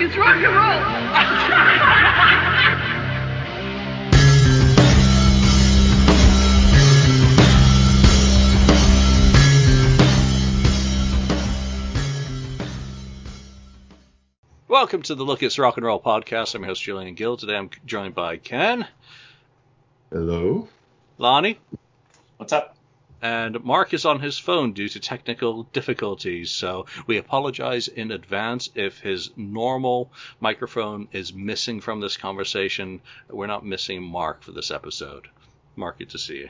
It's rock and roll. Welcome to the Look It's Rock and Roll podcast. I'm your host Julian Gill. Today I'm joined by Ken, Hello. Lonnie, What's up? And Mark is on his phone due to technical difficulties. So we apologize in advance if his normal microphone is missing from this conversation. We're not missing Mark for this episode. Mark, good to see you.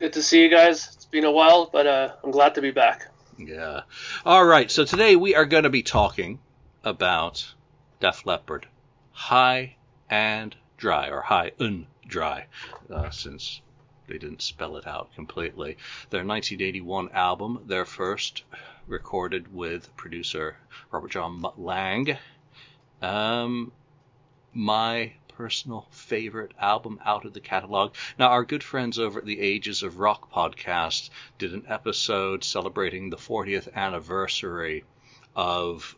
Good to see you guys. It's been a while, but uh, I'm glad to be back. Yeah. All right. So today we are going to be talking about Def Leppard, High and Dry, or High and Dry, uh, since they didn't spell it out completely. Their 1981 album, their first, recorded with producer Robert John Lange. Um, my personal favorite album out of the catalog. Now, our good friends over at the Ages of Rock podcast did an episode celebrating the 40th anniversary of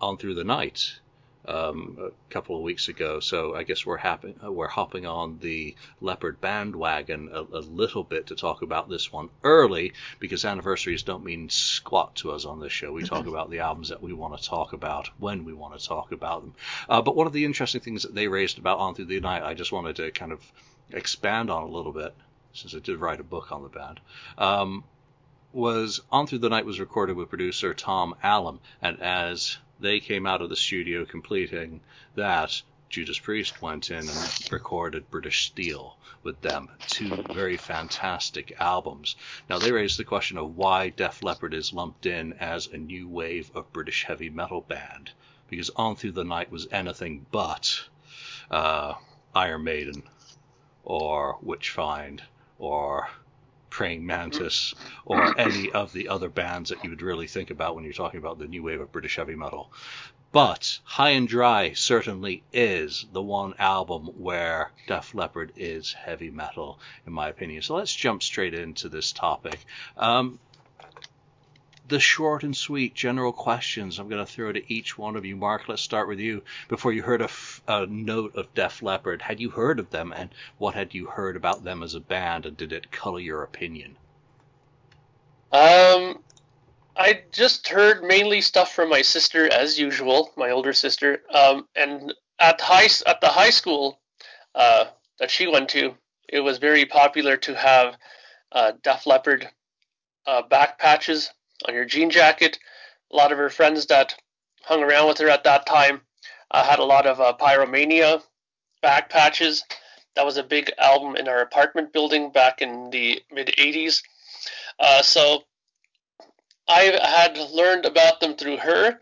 On Through the Night um, a couple of weeks ago. So I guess we're happy, we're hopping on the Leppard bandwagon a, a little bit to talk about this one early because anniversaries don't mean squat to us on this show. We talk about the albums that we want to talk about when we want to talk about them. Uh, but one of the interesting things that they raised about On Through the Night, I just wanted to kind of expand on a little bit since I did write a book on the band. Um, was On Through the Night was recorded with producer Tom Allom, and as they came out of the studio completing that, Judas Priest went in and recorded British Steel with them. Two very fantastic albums. Now, they raised the question of why Def Leppard is lumped in as a new wave of British heavy metal band. Because On Through the Night was anything but uh, Iron Maiden or Witchfynde or Praying Mantis or any of the other bands that you would really think about when you're talking about the new wave of British heavy metal. But High and Dry certainly is the one album where Def Leppard is heavy metal, in my opinion. So let's jump straight into this topic. Um, the short and sweet general questions I'm going to throw to each one of you. Mark, let's start with you. Before you heard a, f- a note of Def Leppard, had you heard of them, and what had you heard about them as a band, and did it color your opinion? Um, I just heard mainly stuff from my sister, as usual, my older sister. Um, and at high at the high school uh, that she went to, it was very popular to have uh, Def Leppard uh, back patches on your jean jacket. A lot of her friends that hung around with her at that time uh, had a lot of uh, Pyromania back patches. That was a big album in our apartment building back in the mid 80s. Uh, so I had learned about them through her,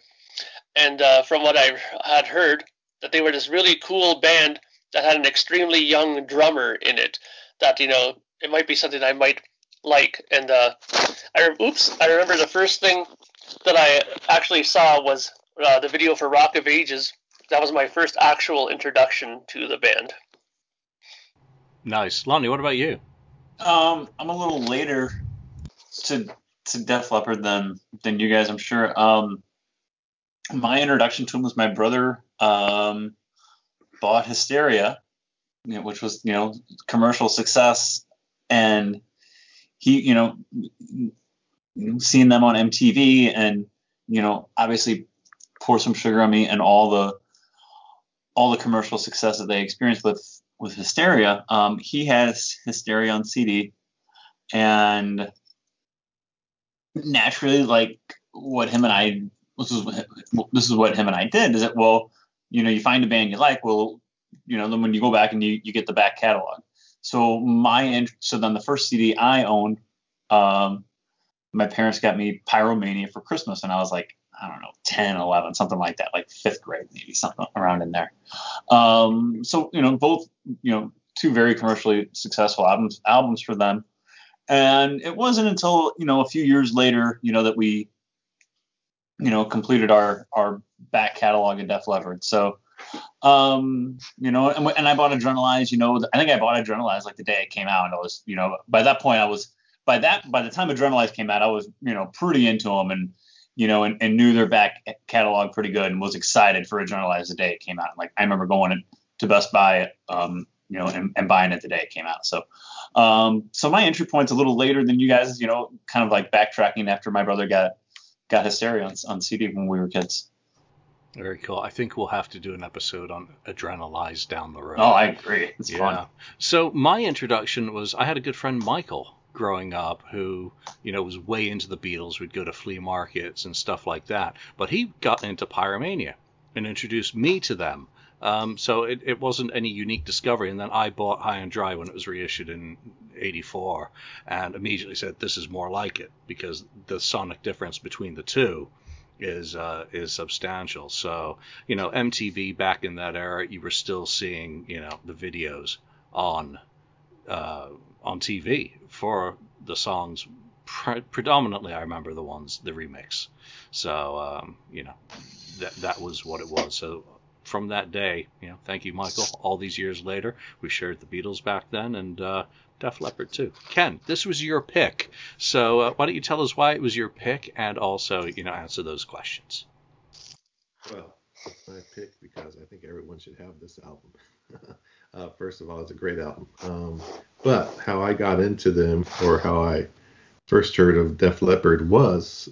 and uh, from what I had heard, that they were this really cool band that had an extremely young drummer in it. That you know, it might be something I might like. And uh, I oops, I remember the first thing that I actually saw was uh, the video for Rock of Ages. That was my first actual introduction to the band. Nice. Lonnie, what about you? Um, I'm a little later to to Def Leppard than than you guys, I'm sure. Um, my introduction to him was my brother um, bought Hysteria, you know, which was you know commercial success, and he you know seeing them on MTV and you know obviously pour some sugar on me and all the all the commercial success that they experienced with with Hysteria. Um, he has Hysteria on CD, and naturally, like what him and I this is this is what him and I did is that well, you know, you find a band you like, well, you know, then when you go back and you you get the back catalog. So my so then the first CD I owned, um, my parents got me Pyromania for Christmas, and I was like, I don't know, 10, 11, something like that, like fifth grade, maybe something around in there. Um, so, you know, both, you know, two very commercially successful albums, albums for them. And it wasn't until, you know, a few years later, you know, that we, you know, completed our, our back catalog of Def Leppard. So, um, you know, and, and I bought Adrenalize, you know, I think I bought Adrenalize like the day it came out. And I was, you know, by that point I was, by that, by the time Adrenalize came out, I was, you know, pretty into them and, you know, and, and knew their back catalog pretty good and was excited for Adrenalize the day it came out. Like I remember going to Best Buy, um, you know, and, and buying it the day it came out. So, um, so my entry point's a little later than you guys, you know, kind of like backtracking after my brother got got Hysteria on, on CD when we were kids. Very cool. I think we'll have to do an episode on Adrenalize down the road. Oh, I agree. It's yeah. fun. So my introduction was I had a good friend Michael growing up who you know was way into the Beatles. We'd go to flea markets and stuff like that. But he got into Pyromania and introduced me to them. Um, so it, it wasn't any unique discovery. And then I bought High and Dry when it was reissued in '84, and immediately said this is more like it because the sonic difference between the two is uh, is substantial. So you know MTV back in that era, you were still seeing you know the videos on uh, on TV for the songs. Pre- predominantly, I remember the ones the remix. So um, you know that that was what it was. So from that day, you know, thank you, Michael. All these years later, we shared the Beatles back then, and uh, Def Leppard too. Ken, this was your pick, so uh, why don't you tell us why it was your pick, and also, you know, answer those questions. Well, it's my pick because I think everyone should have this album. uh, first of all, it's a great album. Um, but how I got into them, or how I first heard of Def Leppard, was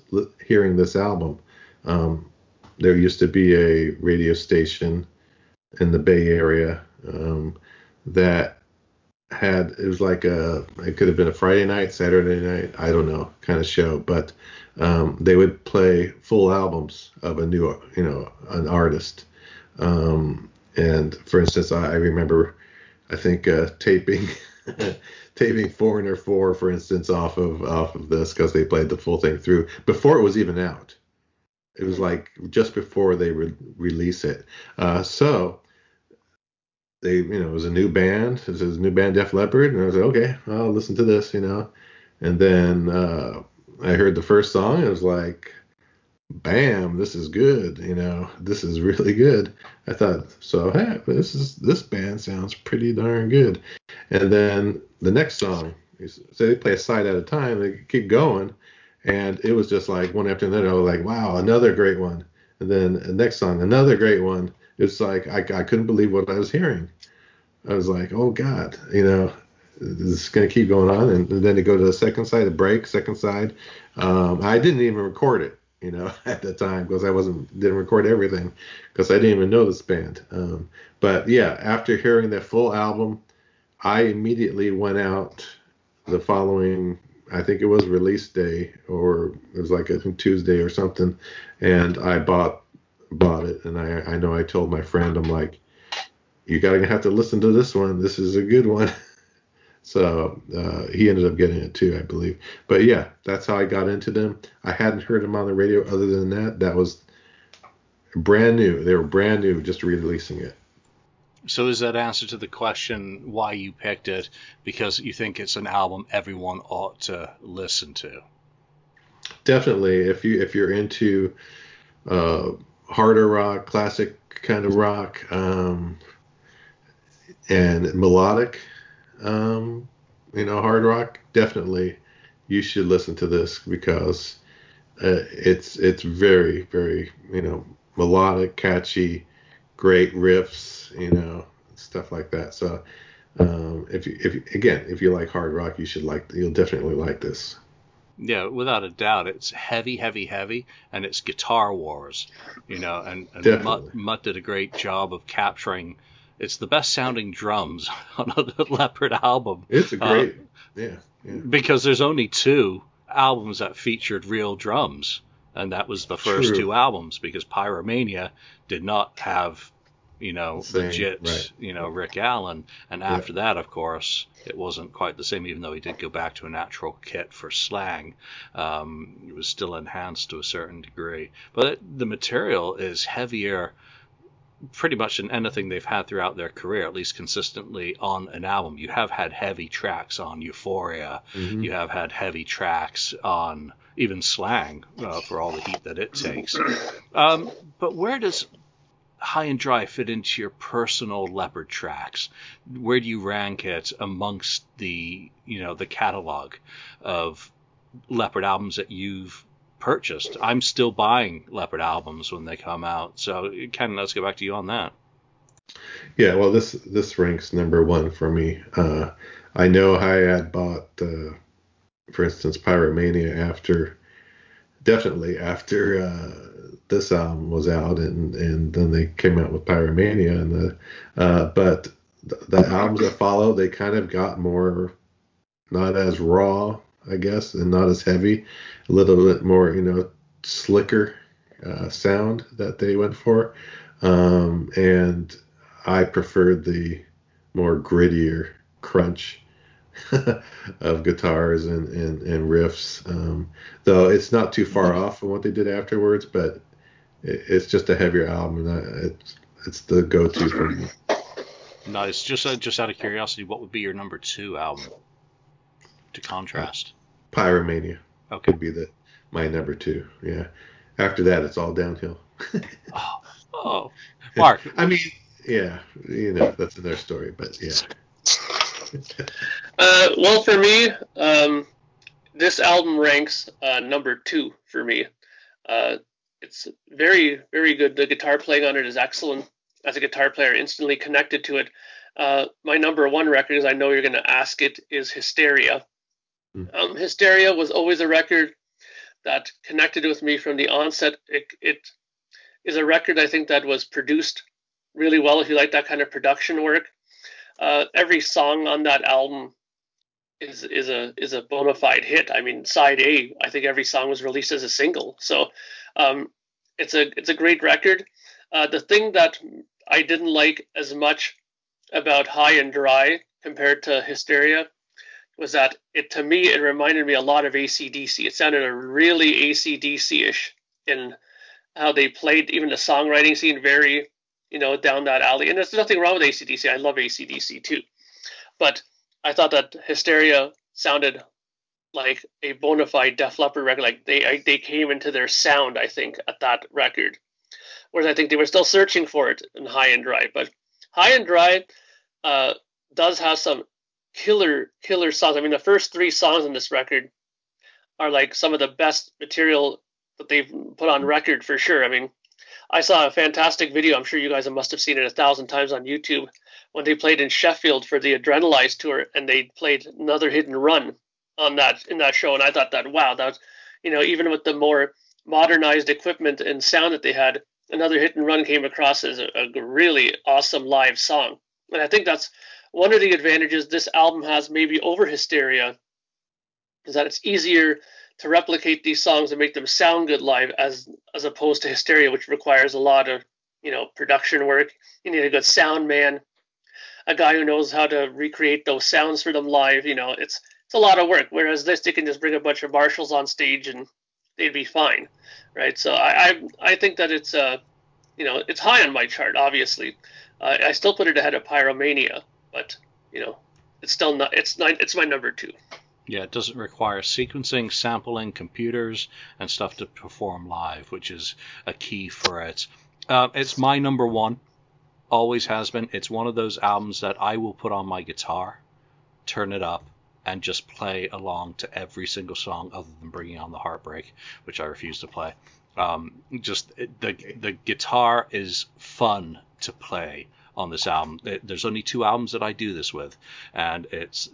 hearing this album. Um, there used to be a radio station in the Bay Area um, that had it was like a it could have been a Friday night, Saturday night, I don't know, kind of show, but um, they would play full albums of a new you know an artist. Um, and for instance, I, I remember I think uh, taping taping Foreigner Four, for instance, off of off of this because they played the full thing through before it was even out. It was like just before they would release it. Uh, so they, you know, it was a new band. It was a new band, Def Leppard, and I was like, okay, I'll listen to this, you know. And then uh, I heard the first song, it was like, bam, this is good, you know, this is really good. I thought, so hey, this is this band sounds pretty darn good. And then the next song, so they play a side at a time, they keep going, and it was just like one after another. I was like, wow, another great one. And then the next song, another great one. It's like I, I couldn't believe what I was hearing. I was like, oh God, you know, this is going to keep going on. And, and then to go to the second side, the break, second side. Um, I didn't even record it, you know, at the time because I wasn't didn't record everything because I didn't even know this band. Um, but yeah, after hearing that full album, I immediately went out the following. I think it was release day or it was like a Tuesday or something, and I bought bought it. And I I know I told my friend I'm like, you gotta have to listen to this one. This is a good one. so uh, he ended up getting it too, I believe. But yeah, that's how I got into them. I hadn't heard them on the radio. Other than that, that was brand new. They were brand new, just releasing it. So is that answer to the question why you picked it? Because you think it's an album everyone ought to listen to? Definitely, if you if you're into uh, harder rock, classic kind of rock, um, and melodic, um, you know, hard rock, definitely you should listen to this because uh, it's it's very very you know melodic, catchy, great riffs, you know, stuff like that. So um, if you if again if you like hard rock, you should like you'll definitely like this. Yeah, without a doubt, it's heavy, heavy, heavy, and it's guitar wars, you know. And, and Mutt, Mutt did a great job of capturing. It's the best sounding drums on a Leppard album. It's a Uh, great yeah yeah because there's only two albums that featured real drums, and that was the first True. two albums because Pyromania did not have, you know, Same, legit, right. you know, Rick Allen, and Yeah. after that, of course, it wasn't quite the same. Even though he did go back to a natural kit for slang, um, it was still enhanced to a certain degree. But the material is heavier pretty much in anything they've had throughout their career, at least consistently on an album. You have had heavy tracks on Euphoria. Mhm. You have had heavy tracks on even Slang uh, for all the heat that it takes. Um, but where does High and Dry fit into your personal Leppard tracks? Where do you rank it amongst the you know the catalog of Leppard albums that you've purchased. I'm still buying Leppard albums when they come out. So Ken, let's go back to you on that. Yeah, well, this this ranks number one for me. Uh, I know I had bought, uh, for instance, Pyromania after, definitely after uh, this album was out, and and then they came out with Pyromania, and the, uh, but the, the albums that follow, they kind of got more, not as raw, I guess, and not as heavy, a little bit more, you know, slicker uh, sound that they went for, um, and I preferred the more grittier crunch of guitars and, and, and riffs. Um, though it's not too far off from what they did afterwards, but it's just a heavier album, and it's it's the go-to for me. Nice. Just uh, just out of curiosity, what would be your number two album to contrast? Pyromania Okay. could be the my number two. Yeah. After that, it's all downhill. Oh, oh, Mark. I mean, yeah, you know that's another story, but yeah. Uh, well, for me, um, this album ranks uh, number two for me. Uh, it's very, very good. The guitar playing on it is excellent. As a guitar player, instantly connected to it. Uh, my number one record, as I know you're going to ask it, is Hysteria. Mm. Um, Hysteria was always a record that connected with me from the onset. It, it is a record I think that was produced really well. If you like that kind of production work, uh, every song on that album is is a is a bona fide hit. I mean, side A, I think every song was released as a single. So um, it's a it's a great record. Uh, the thing that I didn't like as much about High and Dry compared to Hysteria was that it to me it reminded me a lot of ACDC. It sounded really ACDC-ish in how they played, even the songwriting scene, very you know down that alley. And there's nothing wrong with ACDC. I love ACDC too, but I thought that Hysteria sounded like a bona fide Def Leppard record. Like they they came into their sound, I think, at that record. Whereas I think they were still searching for it in High and Dry. But High and Dry uh, does have some killer killer songs. I mean, the first three songs on this record are like some of the best material that they've put on record for sure. I mean, I saw a fantastic video. I'm sure you guys must have seen it a thousand times on YouTube when they played in Sheffield for the Adrenalize tour, and they played another hit and run on that in that show. And I thought that wow, that you know, even with the more modernized equipment and sound that they had, another hit and run came across as a, a really awesome live song. And I think that's one of the advantages this album has maybe over Hysteria is that it's easier to replicate these songs and make them sound good live as as opposed to Hysteria, which requires a lot of you know production work. You need a good sound man, a guy who knows how to recreate those sounds for them live. You know, it's it's a lot of work. Whereas this, they can just bring a bunch of Marshalls on stage and they'd be fine, right? So I I, I think that it's uh you know it's high on my chart. Obviously, uh, I still put it ahead of Pyromania, but you know it's still not it's not it's my number two. Yeah, it doesn't require sequencing, sampling, computers, and stuff to perform live, which is a key for it. Uh, it's my number one, always has been. It's one of those albums that I will put on my guitar, turn it up, and just play along to every single song other than Bringing on the Heartbreak, which I refuse to play. Um, just the the guitar is fun to play on this album. It, there's only two albums that I do this with, and it's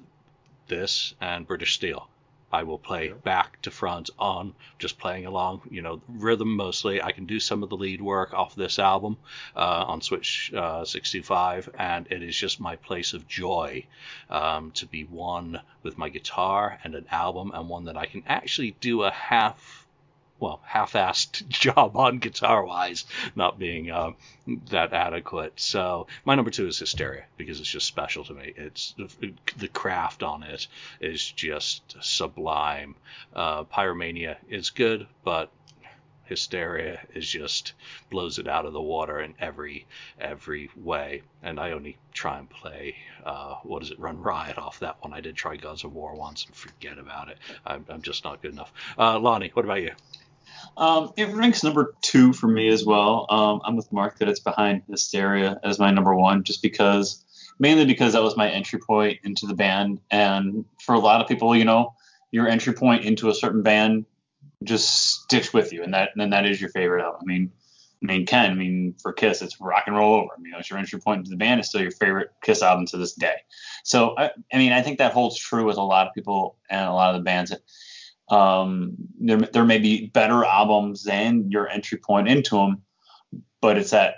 this and British Steel. I will play Yeah. back to front on just playing along, you know, rhythm mostly. I can do some of the lead work off this album uh, on Switch uh, 65, and it is just my place of joy um, to be one with my guitar and an album, and one that I can actually do a half well, half-assed job on guitar-wise, not being uh, that adequate. So my number two is Hysteria because it's just special to me. It's the craft on it is just sublime. Uh, Pyromania is good, but Hysteria is just blows it out of the water in every every way. And I only try and play uh, what is it, Run Riot off that one. I did try Gods of War once and forget about it. I'm, I'm just not good enough. Uh, Lonnie, what about you? Um, it ranks number two for me as well. Um, I'm with Mark that it's behind Hysteria as my number one, just because, mainly because that was my entry point into the band. And for a lot of people, you know, your entry point into a certain band just sticks with you, and that and that is your favorite album. I mean, I mean, Ken, I mean, for Kiss, it's rock and roll over. I mean, it's your entry point into the band. It's still your favorite Kiss album to this day. So, I, I mean, I think that holds true with a lot of people and a lot of the bands. That, um, there, there may be better albums than your entry point into them, but it's that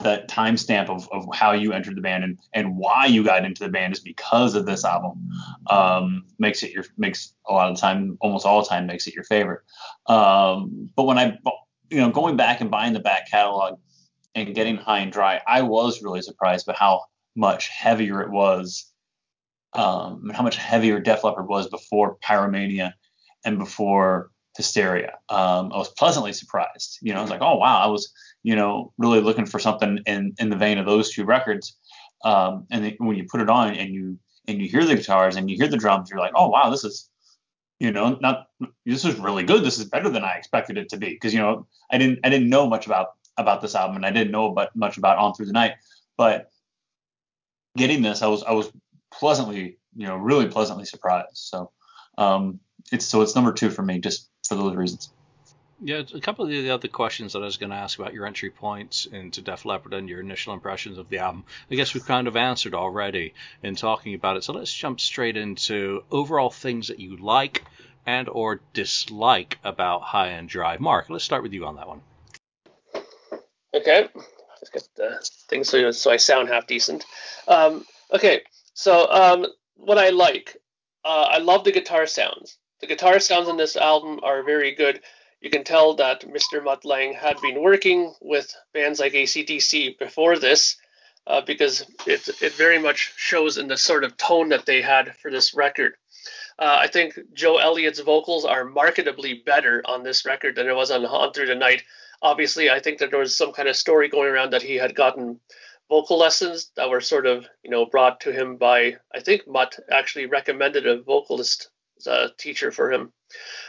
that timestamp of, of how you entered the band and, and why you got into the band is because of this album. Um, makes it your makes a lot of time, almost all the time, makes it your favorite. Um, but when I you know, going back and buying the back catalog and getting high and dry, I was really surprised by how much heavier it was, um, and how much heavier Def Leppard was before Pyromania and before Hysteria. Um, I was pleasantly surprised. You know, I was like, oh wow, I was, you know, really looking for something in in the vein of those two records. Um, and then when you put it on and you and you hear the guitars and you hear the drums, you're like, oh wow, this is you know, not this is really good. This is better than I expected it to be because you know I didn't I didn't know much about about this album and I didn't know about, much about On Through the Night, but getting this I was I was pleasantly you know really pleasantly surprised. So um, it's so it's number two for me just for those reasons. Yeah, a couple of the other questions that I was going to ask about your entry points into Def Leppard and your initial impressions of the album, I guess we've kind of answered already in talking about it. So let's jump straight into overall things that you like and or dislike about High and Dry. Mark, let's start with you on that one. Okay, let's get the thing so, so I sound half decent. Um, okay, so um, what I like, uh, I love the guitar sounds. The guitar sounds on this album are very good you can tell that Mr. Mutt Lange had been working with bands like ACDC before this, uh, because it, it very much shows in the sort of tone that they had for this record. Uh, I think Joe Elliott's vocals are marketably better on this record than it was on On Through the Night. Obviously, I think that there was some kind of story going around that he had gotten vocal lessons that were sort of, you know, brought to him by, I think Mutt actually recommended a vocalist uh, teacher for him.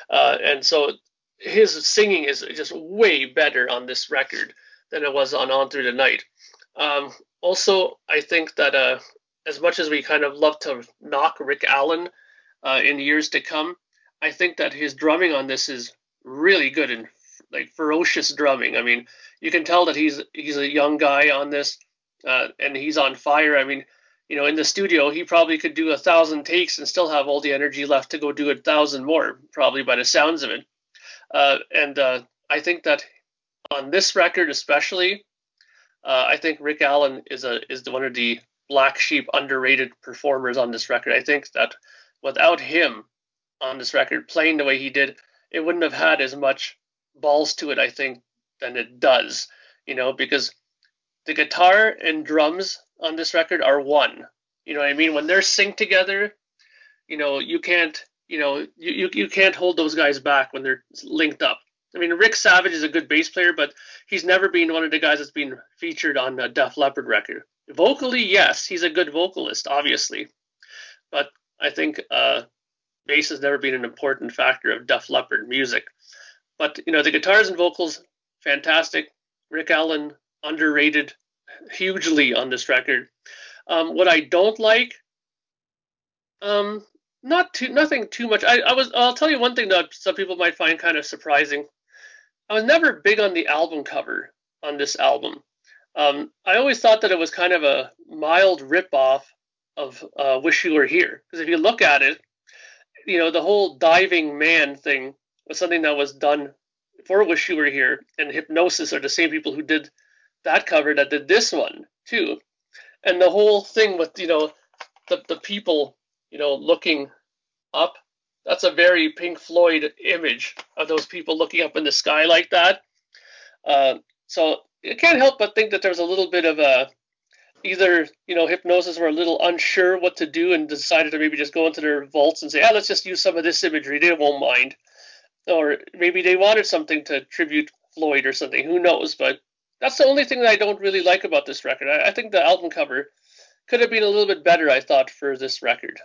Uh, and so his singing is just way better on this record than it was on On Through the Night. Um, also, I think that uh, as much as we kind of love to knock Rick Allen uh, in years to come, I think that his drumming on this is really good and like ferocious drumming. I mean, you can tell that he's he's a young guy on this, uh, and he's on fire. I mean, you know, in the studio, he probably could do a thousand takes and still have all the energy left to go do a thousand more, probably by the sounds of it. Uh, and uh, I think that on this record, especially, uh, I think Rick Allen is a is one of the black sheep underrated performers on this record. I think that without him on this record playing the way he did, it wouldn't have had as much balls to it. I think than it does. You know, because the guitar and drums on this record are one. You know what I mean? When they're synced together, you know, you can't you know, you, you, you can't hold those guys back when they're linked up. I mean, Rick Savage is a good bass player, but he's never been one of the guys that's been featured on a Def Leppard record. Vocally, yes, he's a good vocalist, obviously, but I think uh, bass has never been an important factor of Def Leppard music. But you know, the guitars and vocals, fantastic. Rick Allen underrated hugely on this record. Um, what I don't like, um, not too nothing too much. I, I was I'll tell you one thing that some people might find kind of surprising. I was never big on the album cover on this album. Um, I always thought that it was kind of a mild ripoff of uh, "Wish You Were Here" because if you look at it, you know the whole diving man thing was something that was done for "Wish You Were Here," and Hipgnosis are the same people who did that cover that did this one too. And the whole thing with you know the the people you know, looking up. That's a very Pink Floyd image of those people looking up in the sky like that. Uh, so I can't help but think that there's a little bit of a either you know Hipgnosis were a little unsure what to do and decided to maybe just go into their vaults and say, ah, let's just use some of this imagery. They won't mind. Or maybe they wanted something to tribute Floyd or something. Who knows? But that's the only thing that I don't really like about this record. I, I think the album cover could have been a little bit better. I thought for this record.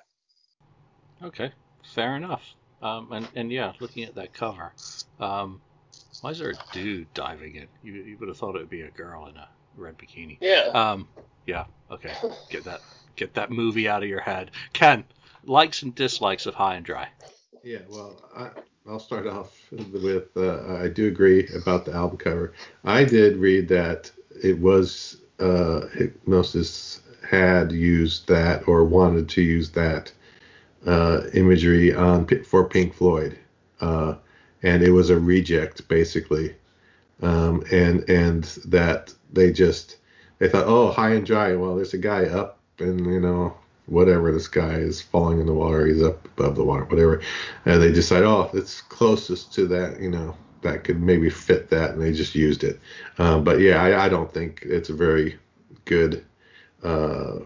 Okay, fair enough. Um, and, and yeah, looking at that cover, um, why is there a dude diving in? You, you would have thought it would be a girl in a red bikini. Yeah. Um, yeah. Okay. Get that get that movie out of your head. Ken, likes and dislikes of High and Dry. Yeah, well, I, I'll start off with uh, I do agree about the album cover. I did read that it was uh, Hipgnosis had used that or wanted to use that uh, imagery on for Pink Floyd, uh, and it was a reject basically, um, and and that they just they thought, oh, high and dry. Well, there's a guy up and you know whatever this guy is falling in the water, he's up above the water, whatever, and they decide, oh, it's closest to that, you know, that could maybe fit that, and they just used it. Um, but yeah, I, I, don't think it's a very good uh,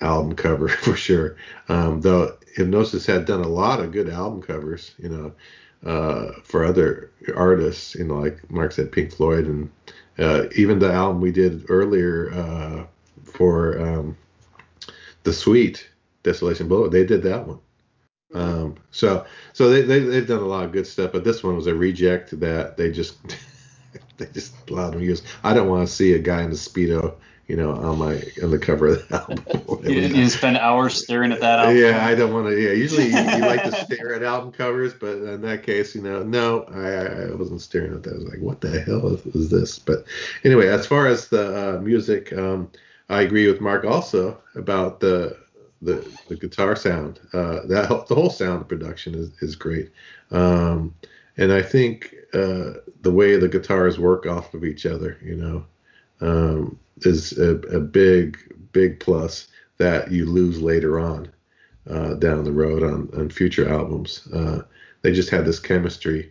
album cover for sure. Um, though Hipgnosis had done a lot of good album covers, you know, uh, for other artists, you know, like Mark said, Pink Floyd, and uh, even the album we did earlier uh, for um, the Sweet Desolation Boulevard, they did that one. Um, so so they, they they've done a lot of good stuff, but this one was a reject that they just they just allowed them to use. I don't want to see a guy in a speedo you know, on my on the cover of the album. you, you spend hours staring at that album. Yeah, I don't want to. Yeah, usually you, you, like to stare at album covers, but in that case, you know, no, I, I wasn't staring at that. I was like, what the hell is, is this? But anyway, as far as the uh, music, um, I agree with Mark also about the the, the guitar sound. Uh, that the whole sound production is is great, um, and I think uh, the way the guitars work off of each other, you know. Um, is a, a big, big plus that you lose later on uh, down the road on, on future albums. Uh, they just had this chemistry,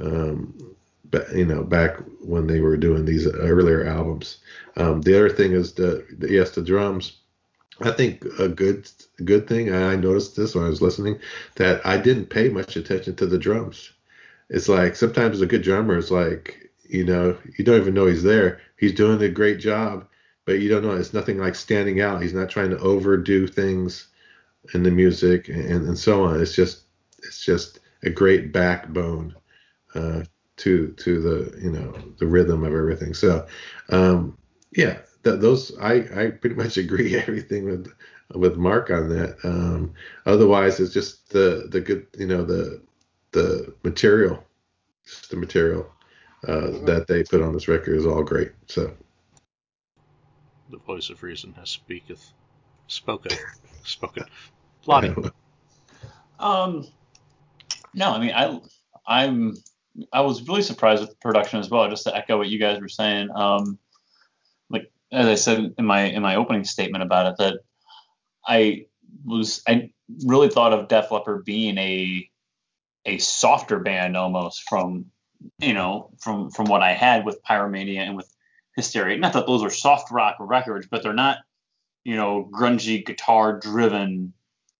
um, but, you know, back when they were doing these earlier albums. Um, the other thing is the yes, the drums. I think a good good thing. I noticed this when I was listening that I didn't pay much attention to the drums. It's like sometimes a good drummer is like you know you don't even know he's there he's doing a great job, but you don't know. It's nothing like standing out. He's not trying to overdo things in the music and, and so on. It's just it's just a great backbone uh, to to the you know the rhythm of everything. So um, yeah, th- those I I pretty much agree everything with with Mark on that. Um, otherwise, it's just the the good you know the the material, just the material uh, that they put on this record is all great. So the voice of reason has speaketh, spoken, spoken. Lonnie. Um, no, I mean I I'm I was really surprised with the production as well. Just to echo what you guys were saying. Um, like as I said in my in my opening statement about it, that I was I really thought of Def Leppard being a a softer band almost from you know, from from what I had with Pyromania and with Hysteria. Not that those are soft rock records, but they're not, you know, grungy guitar driven,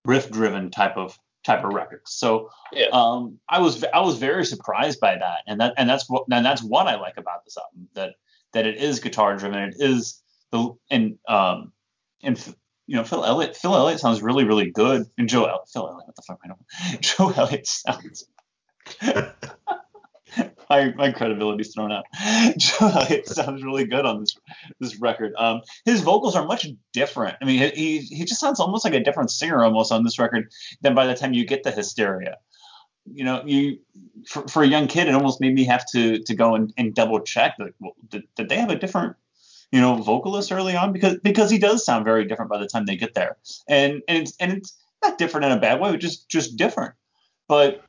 riff driven type of type of records. So yeah. um, I was I was very surprised by that, and that and that's what and that's what I like about this album that that it is guitar driven. It is the and um and you know Phil Elliott Phil Elliott sounds really really good and Joe Phil Elliott what the fuck I don't Joe Elliott sounds my my credibility's thrown out. Joe Elliott sounds really good on this this record. Um, his vocals are much different. I mean, he he just sounds almost like a different singer almost on this record than by the time you get the Hysteria. You know, you for, for a young kid, it almost made me have to to go and, and double check. Like, well, did, did they have a different you know vocalist early on because because he does sound very different by the time they get there, and and it's and it's not different in a bad way, just just different. But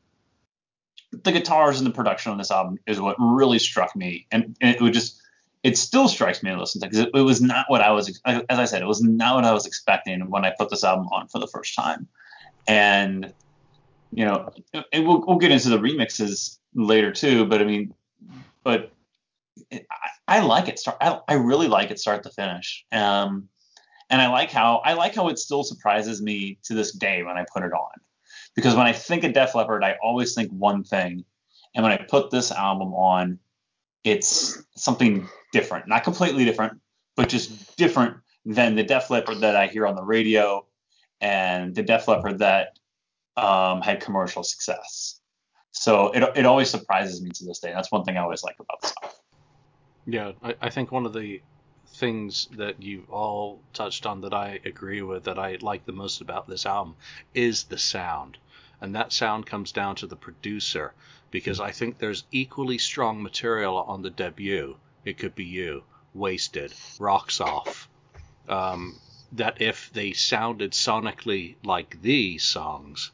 the guitars and the production on this album is what really struck me, and, and it would just it still strikes me to listen to because it, it, was not what I was as I said it was not what I was expecting when I put this album on for the first time, and you know and we'll, we'll get into the remixes later too, but I mean, but I, I, like it start I, I really like it start to finish. Um, and I like how I like how it still surprises me to this day when I put it on. Because when I think of Def Leppard, I always think one thing, and when I put this album on, it's something different, not completely different, but just different than the Def Leppard that I hear on the radio and the Def Leppard that um, had commercial success. So it, it always surprises me to this day. That's one thing I always like about the song. Yeah, I, I think one of the things that you've all touched on that I agree with that I like the most about this album is the sound. and that sound comes down to the producer because I think there's equally strong material on the debut. It could be you, Wasted, Rocks Off. Um, that if they sounded sonically like these songs,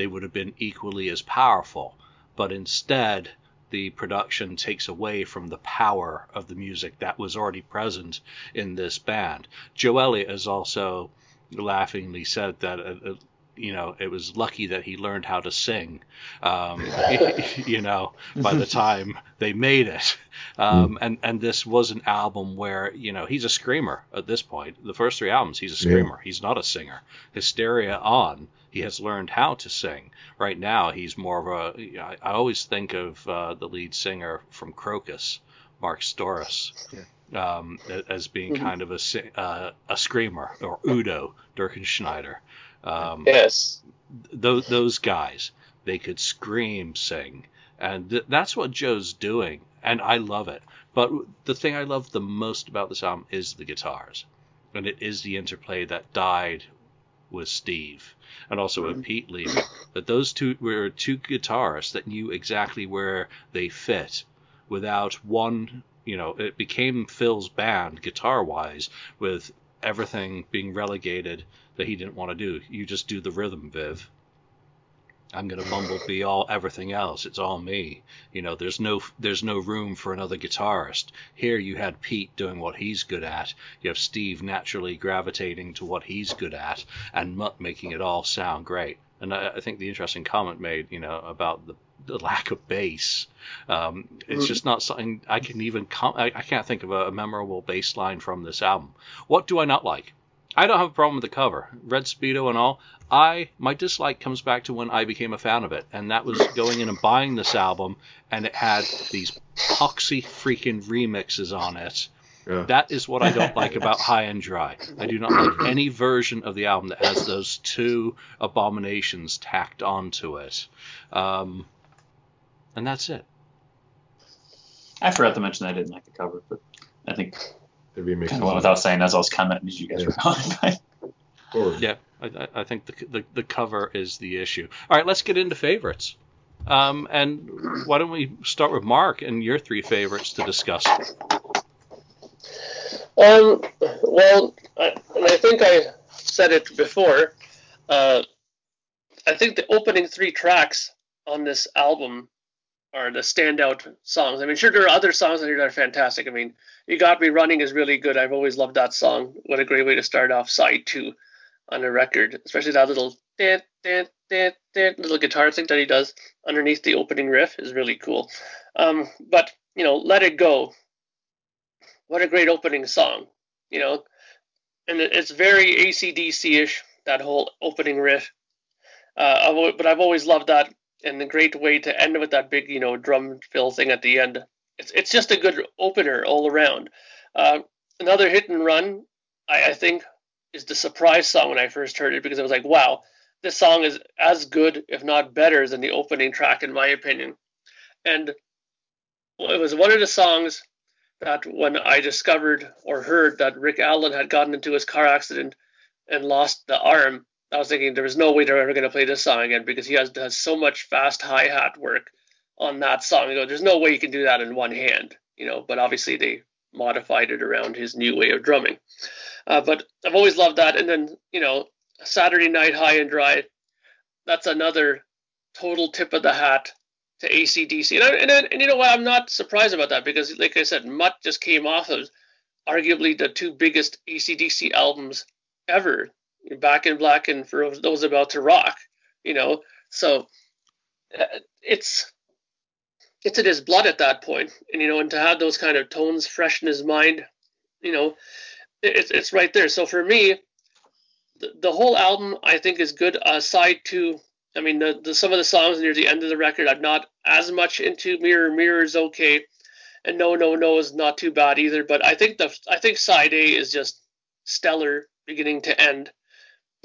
they would have been equally as powerful. But instead, the production takes away from the power of the music that was already present in this band. Joe Elliott has also laughingly said that uh, uh, you know it was lucky that he learned how to sing um, you know by the time they made it um, and and this was an album where you know he's a screamer at this point the first three albums he's a screamer yeah. he's not a singer hysteria on he has learned how to sing. Right now, he's more of a. I, I always think of uh, the lead singer from Crocus, Marc Storace, yeah. um, as being mm-hmm. kind of a uh, a screamer, or Udo Dirkschneider. Um, yes. Those those guys, they could scream, sing, and th- that's what Joe's doing, and I love it. But the thing I love the most about this album is the guitars, and it is the interplay that died with Steve and also with mm. Pete leaving, that those two were two guitarists that knew exactly where they fit without one, you know, it became Phil's band guitar wise with everything being relegated that he didn't want to do. You just do the rhythm, Viv. I'm gonna bumblebee all everything else. It's all me. You know, there's no there's no room for another guitarist. Here you had Pete doing what he's good at. You have Steve naturally gravitating to what he's good at, and Mutt making it all sound great. And I, I think the interesting comment made, you know, about the, the lack of bass. Um, it's just not something I can even. Com- I, I can't think of a, a memorable bass line from this album. What do I not like? I don't have a problem with the cover, red speedo and all. I my dislike comes back to when I became a fan of it, and that was going in and buying this album, and it had these poxy freaking remixes on it. Yeah. That is what I don't like about High and Dry. I do not like any version of the album that has those two abominations tacked onto it. Um, and that's it. I forgot to mention I didn't like the cover, but I think the remix. Kind of went without saying as I was commenting as you guys yeah. were going. yeah, I, I think the, the, the cover is the issue. All right, let's get into favorites. Um, and why don't we start with Mark and your three favorites to discuss? Um, well, I, and I think I said it before. Uh, I think the opening three tracks on this album are the standout songs. I mean, sure, there are other songs on here that are fantastic. I mean, You Got Me Running is really good. I've always loved that song. What a great way to start off side two on a record, especially that little dan, dan, dan, dan, little guitar thing that he does underneath the opening riff is really cool. Um, but, you know, Let It Go. What a great opening song, you know. And it's very ACDC ish, that whole opening riff. Uh, but I've always loved that and the great way to end with that big, you know, drum fill thing at the end. It's it's just a good opener all around. Uh, another hit and run, I, I think, is the surprise song when I first heard it because I was like, wow, this song is as good, if not better, than the opening track in my opinion. And it was one of the songs that when I discovered or heard that Rick Allen had gotten into his car accident and lost the arm, I was thinking there was no way they're ever going to play this song again because he has, so much fast hi hat work on that song. You know, there's no way you can do that in one hand, you know. But obviously they modified it around his new way of drumming. Uh, but I've always loved that. And then you know, Saturday Night High and Dry, that's another total tip of the hat to ACDC. And, and, and you know what? I'm not surprised about that because, like I said, Mutt just came off of arguably the two biggest ACDC albums ever Back in Black and for those about to rock, you know. So uh, it's it's in his blood at that point, and you know, and to have those kind of tones fresh in his mind, you know, it's it's right there. So for me, the, the whole album I think is good. Aside to, I mean, the, the some of the songs near the end of the record, I'm not as much into. Mirror Mirror is okay, and No No No is not too bad either. But I think the I think side A is just stellar, beginning to end.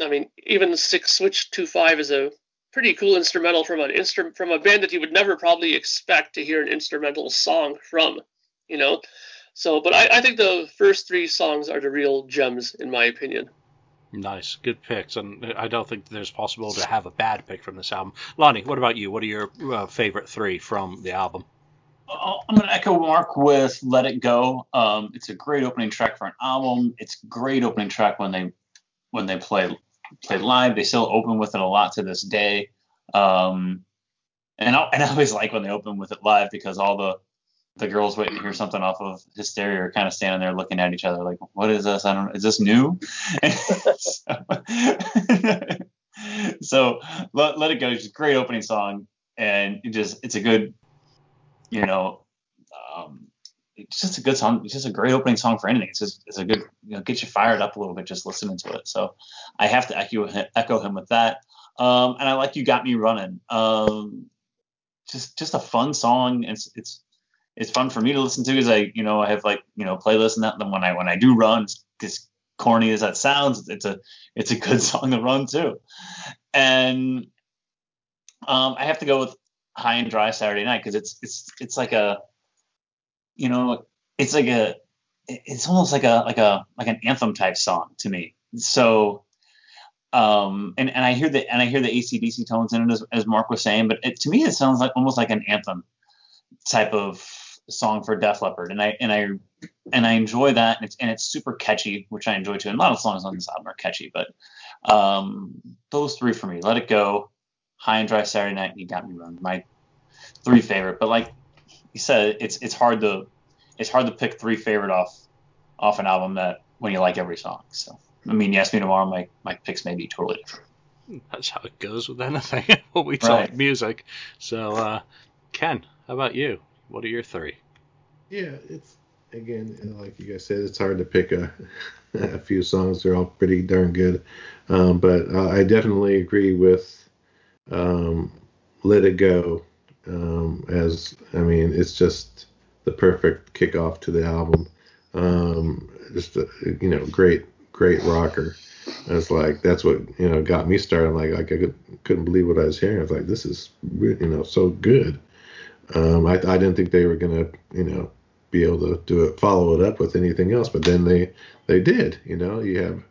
I mean, even Six Switch Two Five is a pretty cool instrumental from an instrument from a band that you would never probably expect to hear an instrumental song from, you know. So, but I, I think the first three songs are the real gems in my opinion. Nice, good picks, and I don't think there's possible to have a bad pick from this album. Lonnie, what about you? What are your uh, favorite three from the album? I'm gonna echo Mark with "Let It Go." Um, it's a great opening track for an album. It's a great opening track when they when they play play live. They still open with it a lot to this day. Um, and I, and I always like when they open with it live because all the the girls waiting to hear something off of Hysteria are kind of standing there looking at each other like, "What is this? I don't. Is this new?" so, so let, let it go. It's a great opening song, and it just it's a good, you know, um, it's just a good song. It's just a great opening song for anything. It's just it's a good you know get you fired up a little bit just listening to it. So I have to echo echo him with that. Um, and I like you got me running. Um, just just a fun song. It's it's it's fun for me to listen to because I you know I have like you know playlists and that. Then when I when I do run, as corny as that sounds, it's a it's a good song to run too. And um, I have to go with High and Dry Saturday Night because it's it's it's like a you know it's like a it's almost like a like a like an anthem type song to me. So um, and, and I hear the and I hear the ACDC tones in it as, as Mark was saying, but it, to me it sounds like almost like an anthem type of song for Def Leppard, and I and I and I enjoy that, and it's and it's super catchy, which I enjoy too. And a lot of songs on this album are catchy, but um, those three for me: Let It Go, High and Dry Saturday Night, You Got Me Wrong. My three favorite, but like you said, it's it's hard to it's hard to pick three favorite off off an album that when you like every song. So. I mean, you ask me tomorrow, my, my picks may be totally different. That's how it goes with anything when we talk right. music. So, uh, Ken, how about you? What are your three? Yeah, it's again, like you guys said, it's hard to pick a, a few songs. They're all pretty darn good. Um, but uh, I definitely agree with um, "Let It Go." Um, as I mean, it's just the perfect kickoff to the album. Um, just a, you know, great great rocker. I was like, that's what you know got me started. Like, like I could, couldn't believe what I was hearing. I was like, this is you know so good. Um, I, I didn't think they were gonna you know be able to do it, follow it up with anything else, but then they they did. You know, you have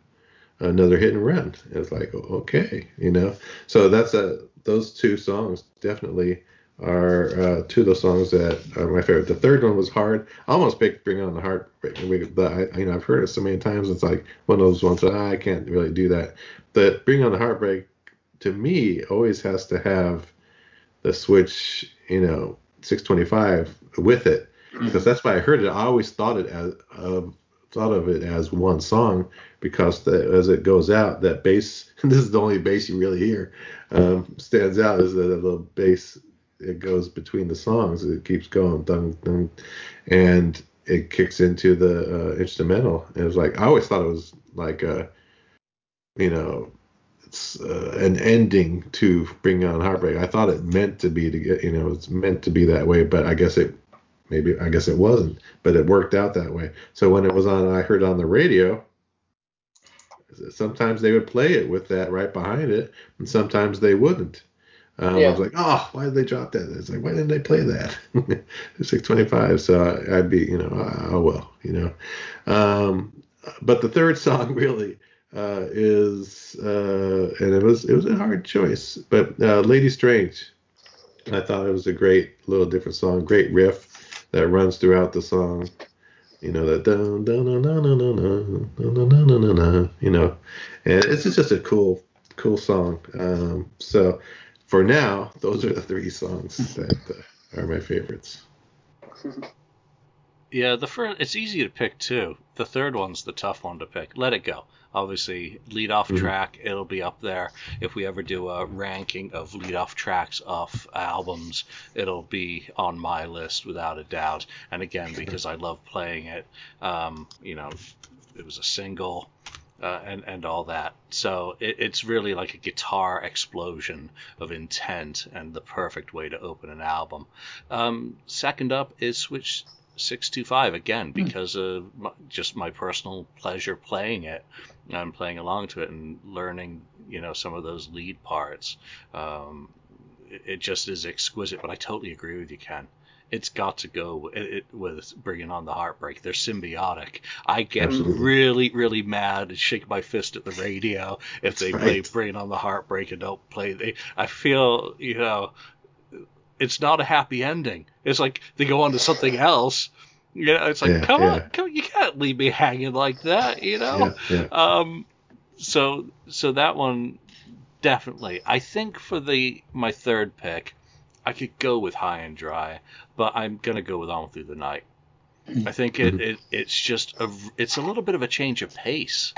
another hit and run. It's like okay, you know. So that's a those two songs definitely are uh, two of the songs that are my favorite. The third one was hard. I almost picked "Bring On the Heartbreak," but I, you know I've heard it so many times. It's like one of those ones that ah, I can't really do that. But "Bring On the Heartbreak" to me always has to have the switch, you know, 625 with it mm-hmm. because that's why I heard it. I always thought it as uh, thought of it as one song because the, as it goes out, that bass. this is the only bass you really hear. Um, stands out is that little bass it goes between the songs. It keeps going, dun, dun, and it kicks into the uh, instrumental. And it was like I always thought it was like a, you know, it's uh, an ending to Bring On Heartbreak. I thought it meant to be to get, you know, it's meant to be that way, but I guess it maybe I guess it wasn't, but it worked out that way. So when it was on, I heard on the radio. Sometimes they would play it with that right behind it, and sometimes they wouldn't. Um, yeah. I was like, oh, why did they drop that? It's like, why didn't they play that? 625. So I'd be, you know, oh well, you know. Um, but the third song really uh, is, uh, and it was it was a hard choice, but uh, Lady Strange. I thought it was a great little different song, great riff that runs throughout the song. You know that dun dun dun dun dun dun dun dun dun dun dun. You know, and it's just a cool cool song. Um, so for now, those are the three songs that uh, are my favorites. Yeah, the first it's easy to pick too. The third one's the tough one to pick. Let it go. Obviously, lead off mm-hmm. track, it'll be up there. If we ever do a ranking of lead off tracks off albums, it'll be on my list without a doubt. And again, because I love playing it, um, you know, it was a single uh, and and all that. So it, it's really like a guitar explosion of intent and the perfect way to open an album. Um, second up is Switch 625 again hmm. because of my, just my personal pleasure playing it and playing along to it and learning you know some of those lead parts. Um, it, it just is exquisite. But I totally agree with you, Ken. It's got to go with, it, with bringing on the heartbreak. They're symbiotic. I get Absolutely. really, really mad and shake my fist at the radio if they That's play right. "Bring On the Heartbreak" and don't play. They, I feel, you know, it's not a happy ending. It's like they go on to something else. You know, it's like, Yeah, come yeah. on, come, you can't leave me hanging like that. You know. Yeah, yeah. Um, so so that one definitely. I think for the my third pick, I could go with High and Dry, but I'm gonna go with On Through the Night. I think it, it it's just a it's a little bit of a change of pace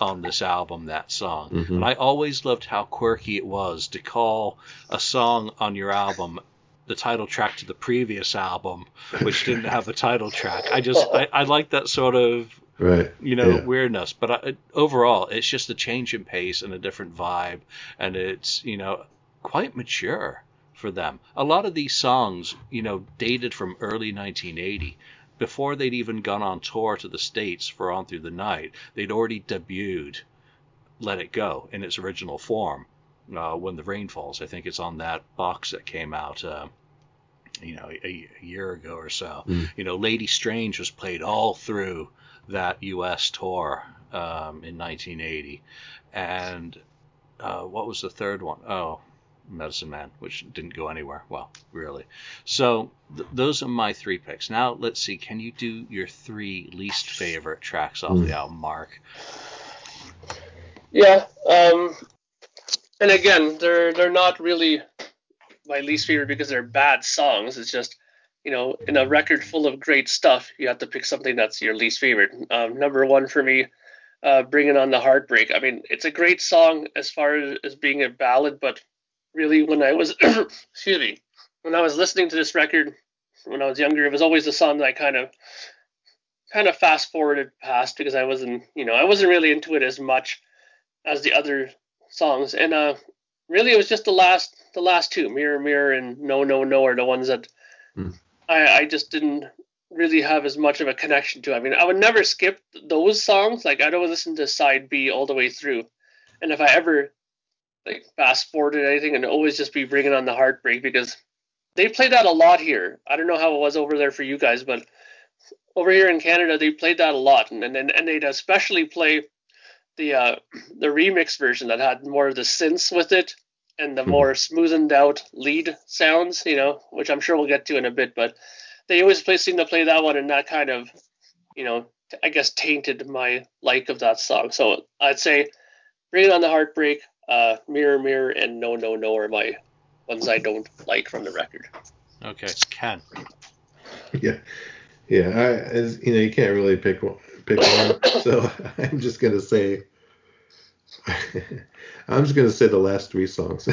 on this album. That song, Mhm. and I always loved how quirky it was to call a song on your album the title track to the previous album, which didn't have a title track. I just I, I like that sort of Right. you know Yeah. weirdness but I, overall it's just a change in pace and a different vibe and it's you know quite mature for them a lot of these songs you know dated from early 1980 before they'd even gone on tour to the states for on through the night they'd already debuted let it go in its original form uh, when the rain falls i think it's on that box that came out uh, you know a, a year ago or so Mm. you know lady strange was played all through that U.S. tour um, in 1980, and uh, what was the third one? Oh, Medicine Man, which didn't go anywhere. Well, really. So th- those are my three picks. Now let's see. Can you do your three least favorite tracks off Hmm. the album, Mark? Yeah. Um, and again, they're they're not really my least favorite because they're bad songs. It's just you know, in a record full of great stuff, you have to pick something that's your least favorite. Um, number one for me, uh, "Bringing On the Heartbreak." I mean, it's a great song as far as, as being a ballad, but really, when I was excuse me, when I was listening to this record when I was younger, it was always a song that I kind of kind of fast forwarded past because I wasn't, you know, I wasn't really into it as much as the other songs. And uh, really, it was just the last, the last two, "Mirror, Mirror" and "No, No, No," are the ones that Hmm. I, I just didn't really have as much of a connection to. I mean, I would never skip those songs. Like I'd always listen to side B all the way through. And if I ever like fast forwarded anything, and always just be bringing on the heartbreak because they played that a lot here. I don't know how it was over there for you guys, but over here in Canada, they played that a lot, and and, and they'd especially play the uh, the remix version that had more of the synths with it and the Mhm. more smoothened out lead sounds, you know, which I'm sure we'll get to in a bit. But they always play, seem to play that one, and that kind of, you know, I guess tainted my like of that song. So I'd say Bring It On the Heartbreak, uh, Mirror Mirror, and No No No are my ones I don't like from the record. Okay, Ken. Yeah, yeah. I, as you know, you can't really pick one, pick one. So I'm just gonna say, I'm just gonna say the last three songs.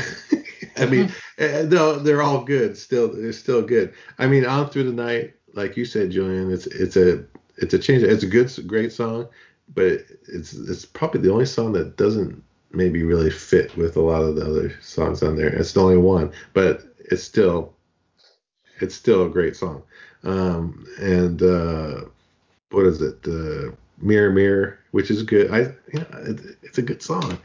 I mean, eh, no, they're all good. Still, they're still good. I mean, on through the night, like you said, Julian, it's it's a it's a change. It's a good, great song, but it's it's probably the only song that doesn't maybe really fit with a lot of the other songs on there. It's the only one, but it's still it's still a great song. Um, and uh, what is it? Uh, Mirror Mirror, which is good. I you know, it, it's a good song.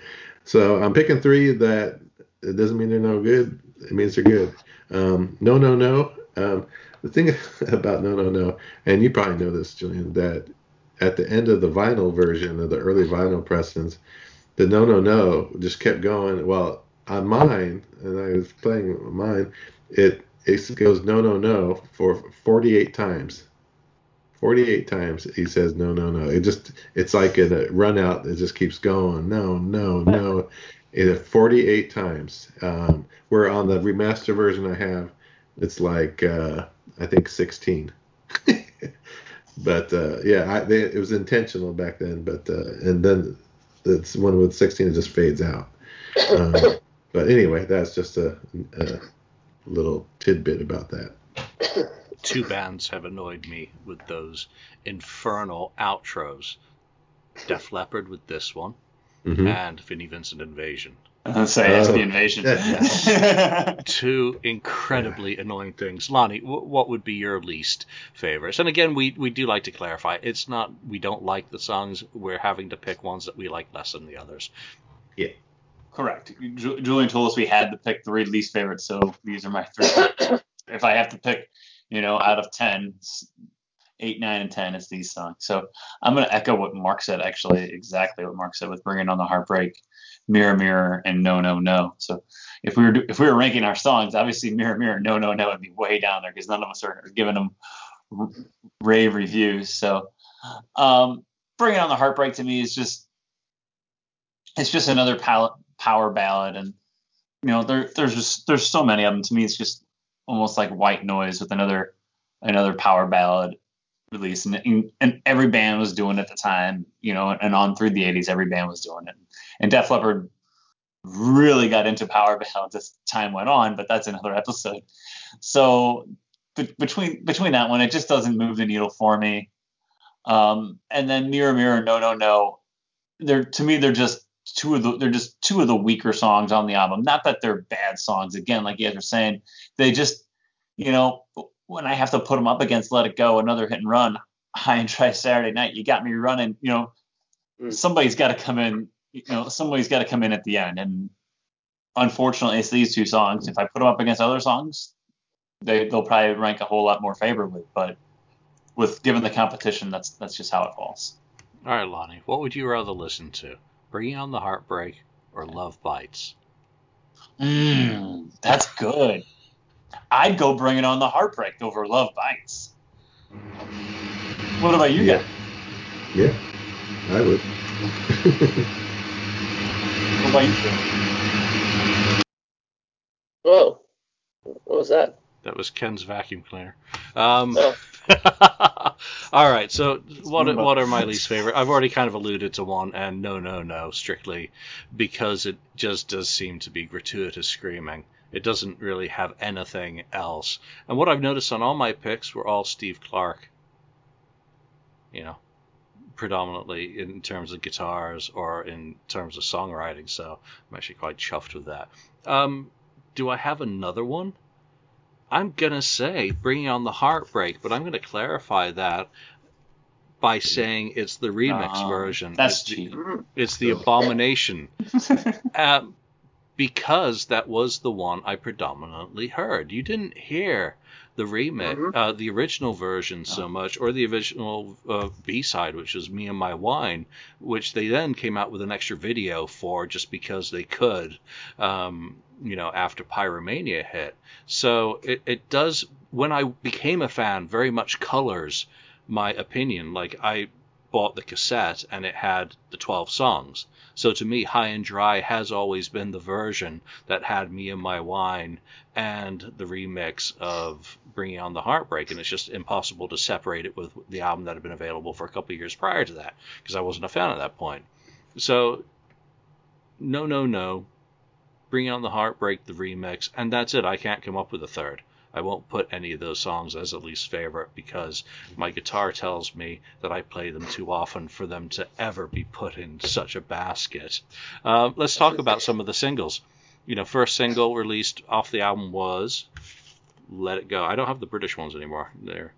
So I'm picking three that it doesn't mean they're no good. It means they're good. Um, no, no, no. Um, the thing about no, no, no, and you probably know this, Julian, that at the end of the vinyl version of the early vinyl pressings, the no, no, no just kept going. Well, on mine, and I was playing mine, it it goes no, no, no for 48 times. 48 times he says no, no, no. It just it's like a run out. It just keeps going. No, no, no. It 48 times. Um, where on the remaster version I have, it's like uh, I think 16. but uh, yeah, I, they, it was intentional back then. But uh, and then it's one with 16 it just fades out. Um, but anyway, that's just a, a little tidbit about that. Two bands have annoyed me with those infernal outros. Def Leppard with this one, Mhm. and Vinnie Vincent Invasion. Let's say it's Oh. the invasion. two incredibly annoying things. Lonnie, w- what would be your least favorites? And again, we, we do like to clarify. It's not we don't like the songs. We're having to pick ones that we like less than the others. Yeah. Correct. Ju- Julian told us we had to pick three least favorites, so these are my three. if I have to pick, you know, out of ten, eight, nine, and ten, it's these songs. So I'm going to echo what Mark said. Actually, exactly what Mark said with "Bringing on the Heartbreak," "Mirror Mirror," and "No No No." So if we were if we were ranking our songs, obviously "Mirror Mirror," "No No No" would be way down there because none of us are giving them rave reviews. So um, "Bringing on the Heartbreak" to me is just it's just another palette power ballad, and you know there there's just there's so many of them. To me, it's just almost like white noise with another another power ballad release, and, and every band was doing it at the time, you know, and on through the 80s, every band was doing it. And Def Leppard really got into power ballads as time went on, but that's another episode. So be- between between that one, it just doesn't move the needle for me. Um, and then Mirror Mirror, No No No, they're to me they're just two of the they're just two of the weaker songs on the album. Not that they're bad songs. Again, like you guys are saying, they just you know when I have to put them up against Let It Go, another hit and run, High and Dry Saturday Night, you got me running. You know, mm. somebody's got to come in. You know, somebody's got to come in at the end. And unfortunately, it's these two songs. If I put them up against other songs, they they'll probably rank a whole lot more favorably. But with given the competition, that's that's just how it falls. All right, Lonnie, what would you rather listen to? Bringing on the Heartbreak or Love Bites? Mmm, that's good. I'd go Bringing on the Heartbreak over Love Bites. What about you yeah. guys? Yeah, I would. about? Whoa, what was that? That was Ken's vacuum cleaner. Um, oh. all right. So what what are my least favorite? I've already kind of alluded to one, and no, no, no, strictly because it just does seem to be gratuitous screaming. It doesn't really have anything else. And what I've noticed on all my picks were all Steve Clark. You know, predominantly in terms of guitars or in terms of songwriting. So I'm actually quite chuffed with that. Um, do I have another one? I'm gonna say bringing on the heartbreak, but I'm gonna clarify that by saying it's the remix uh, version. That's it's cheap. The, it's the abomination, uh, because that was the one I predominantly heard. You didn't hear the remix, mm-hmm. uh, the original version so much, or the original uh, B side, which was "Me and My Wine," which they then came out with an extra video for just because they could, um, you know, after Pyromania hit. So it, it does. When I became a fan, very much colors my opinion. Like I bought the cassette and it had the 12 songs. So to me, High and Dry has always been the version that had Me and My Wine and the remix of Bringing on the Heartbreak. And it's just impossible to separate it with the album that had been available for a couple of years prior to that because I wasn't a fan at that point. So, no, no, no. Bring on the Heartbreak, the remix, and that's it. I can't come up with a third. I won't put any of those songs as a least favorite because my guitar tells me that I play them too often for them to ever be put in such a basket. Uh, let's talk about some of the singles. You know, first single released off the album was "Let It Go." I don't have the British ones anymore. They're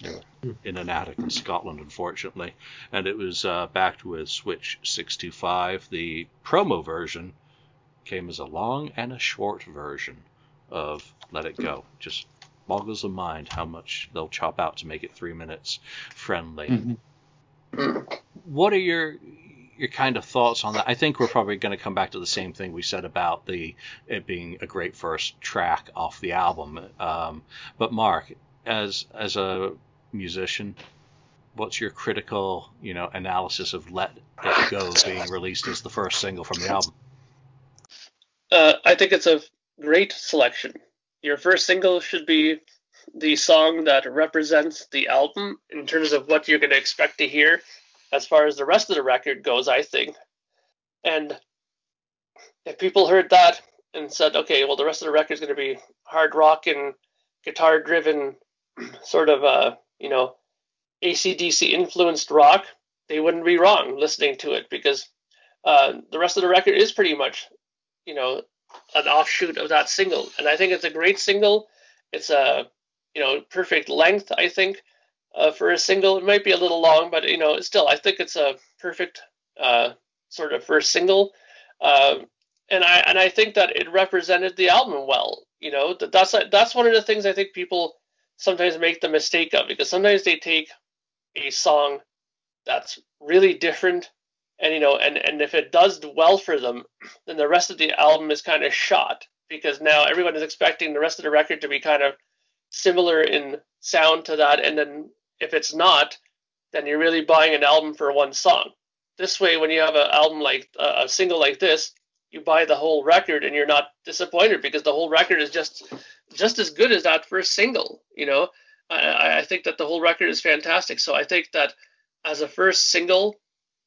they're in an attic in Scotland, unfortunately, and it was uh, backed with Switch 625. The promo version came as a long and a short version of Let It Go. Just boggles the mind how much they'll chop out to make it three minutes friendly. Mm-hmm. What are your your kind of thoughts on that? I think we're probably going to come back to the same thing we said about the it being a great first track off the album. Um, but Mark, as as a musician, what's your critical you know analysis of Let It Go being released as the first single from the album? Uh, I think it's a great selection. Your first single should be the song that represents the album in terms of what you're going to expect to hear as far as the rest of the record goes, I think. And if people heard that and said, okay, well, the rest of the record is going to be hard rock and guitar driven, sort of, uh, you know, ACDC influenced rock, they wouldn't be wrong listening to it because uh, the rest of the record is pretty much, you know, an offshoot of that single, and I think it's a great single. It's a you know perfect length, I think, uh, for a single. It might be a little long, but you know still I think it's a perfect uh, sort of first single. Uh, and I and I think that it represented the album well. You know, that, that's that's one of the things I think people sometimes make the mistake of because sometimes they take a song that's really different and you know and and if it does well for them then the rest of the album is kind of shot because now everyone is expecting the rest of the record to be kind of similar in sound to that. And then if it's not then you're really buying an album for one song. This way when you have an album like uh, a single like this you buy the whole record and you're not disappointed because the whole record is just just as good as that first single you know? I, I think that the whole record is fantastic. So i think that as a first single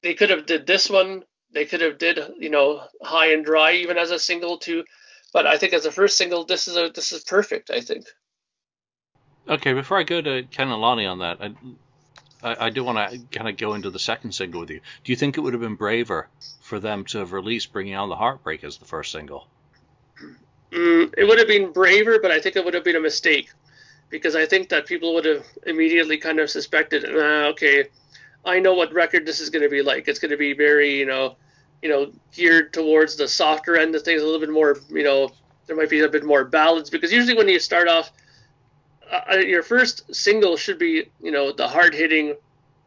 they could have did this one. They could have did you know high and dry even as a single too. But I think as a first single, this is a this is perfect. I think. Okay, before I go to Ken and Lonnie on that, I, I, I do want to kind of go into the second single with you. Do you think it would have been braver for them to have released "Bringing On the Heartbreak" as the first single? Mm, it would have been braver, but I think it would have been a mistake because I think that people would have immediately kind of suspected, uh, okay, I know what record this is going to be like. It's going to be very, you know, you know, geared towards the softer end of things, a little bit more, you know, there might be a bit more ballads because usually when you start off, uh, uh your first single should be, you know, the hard hitting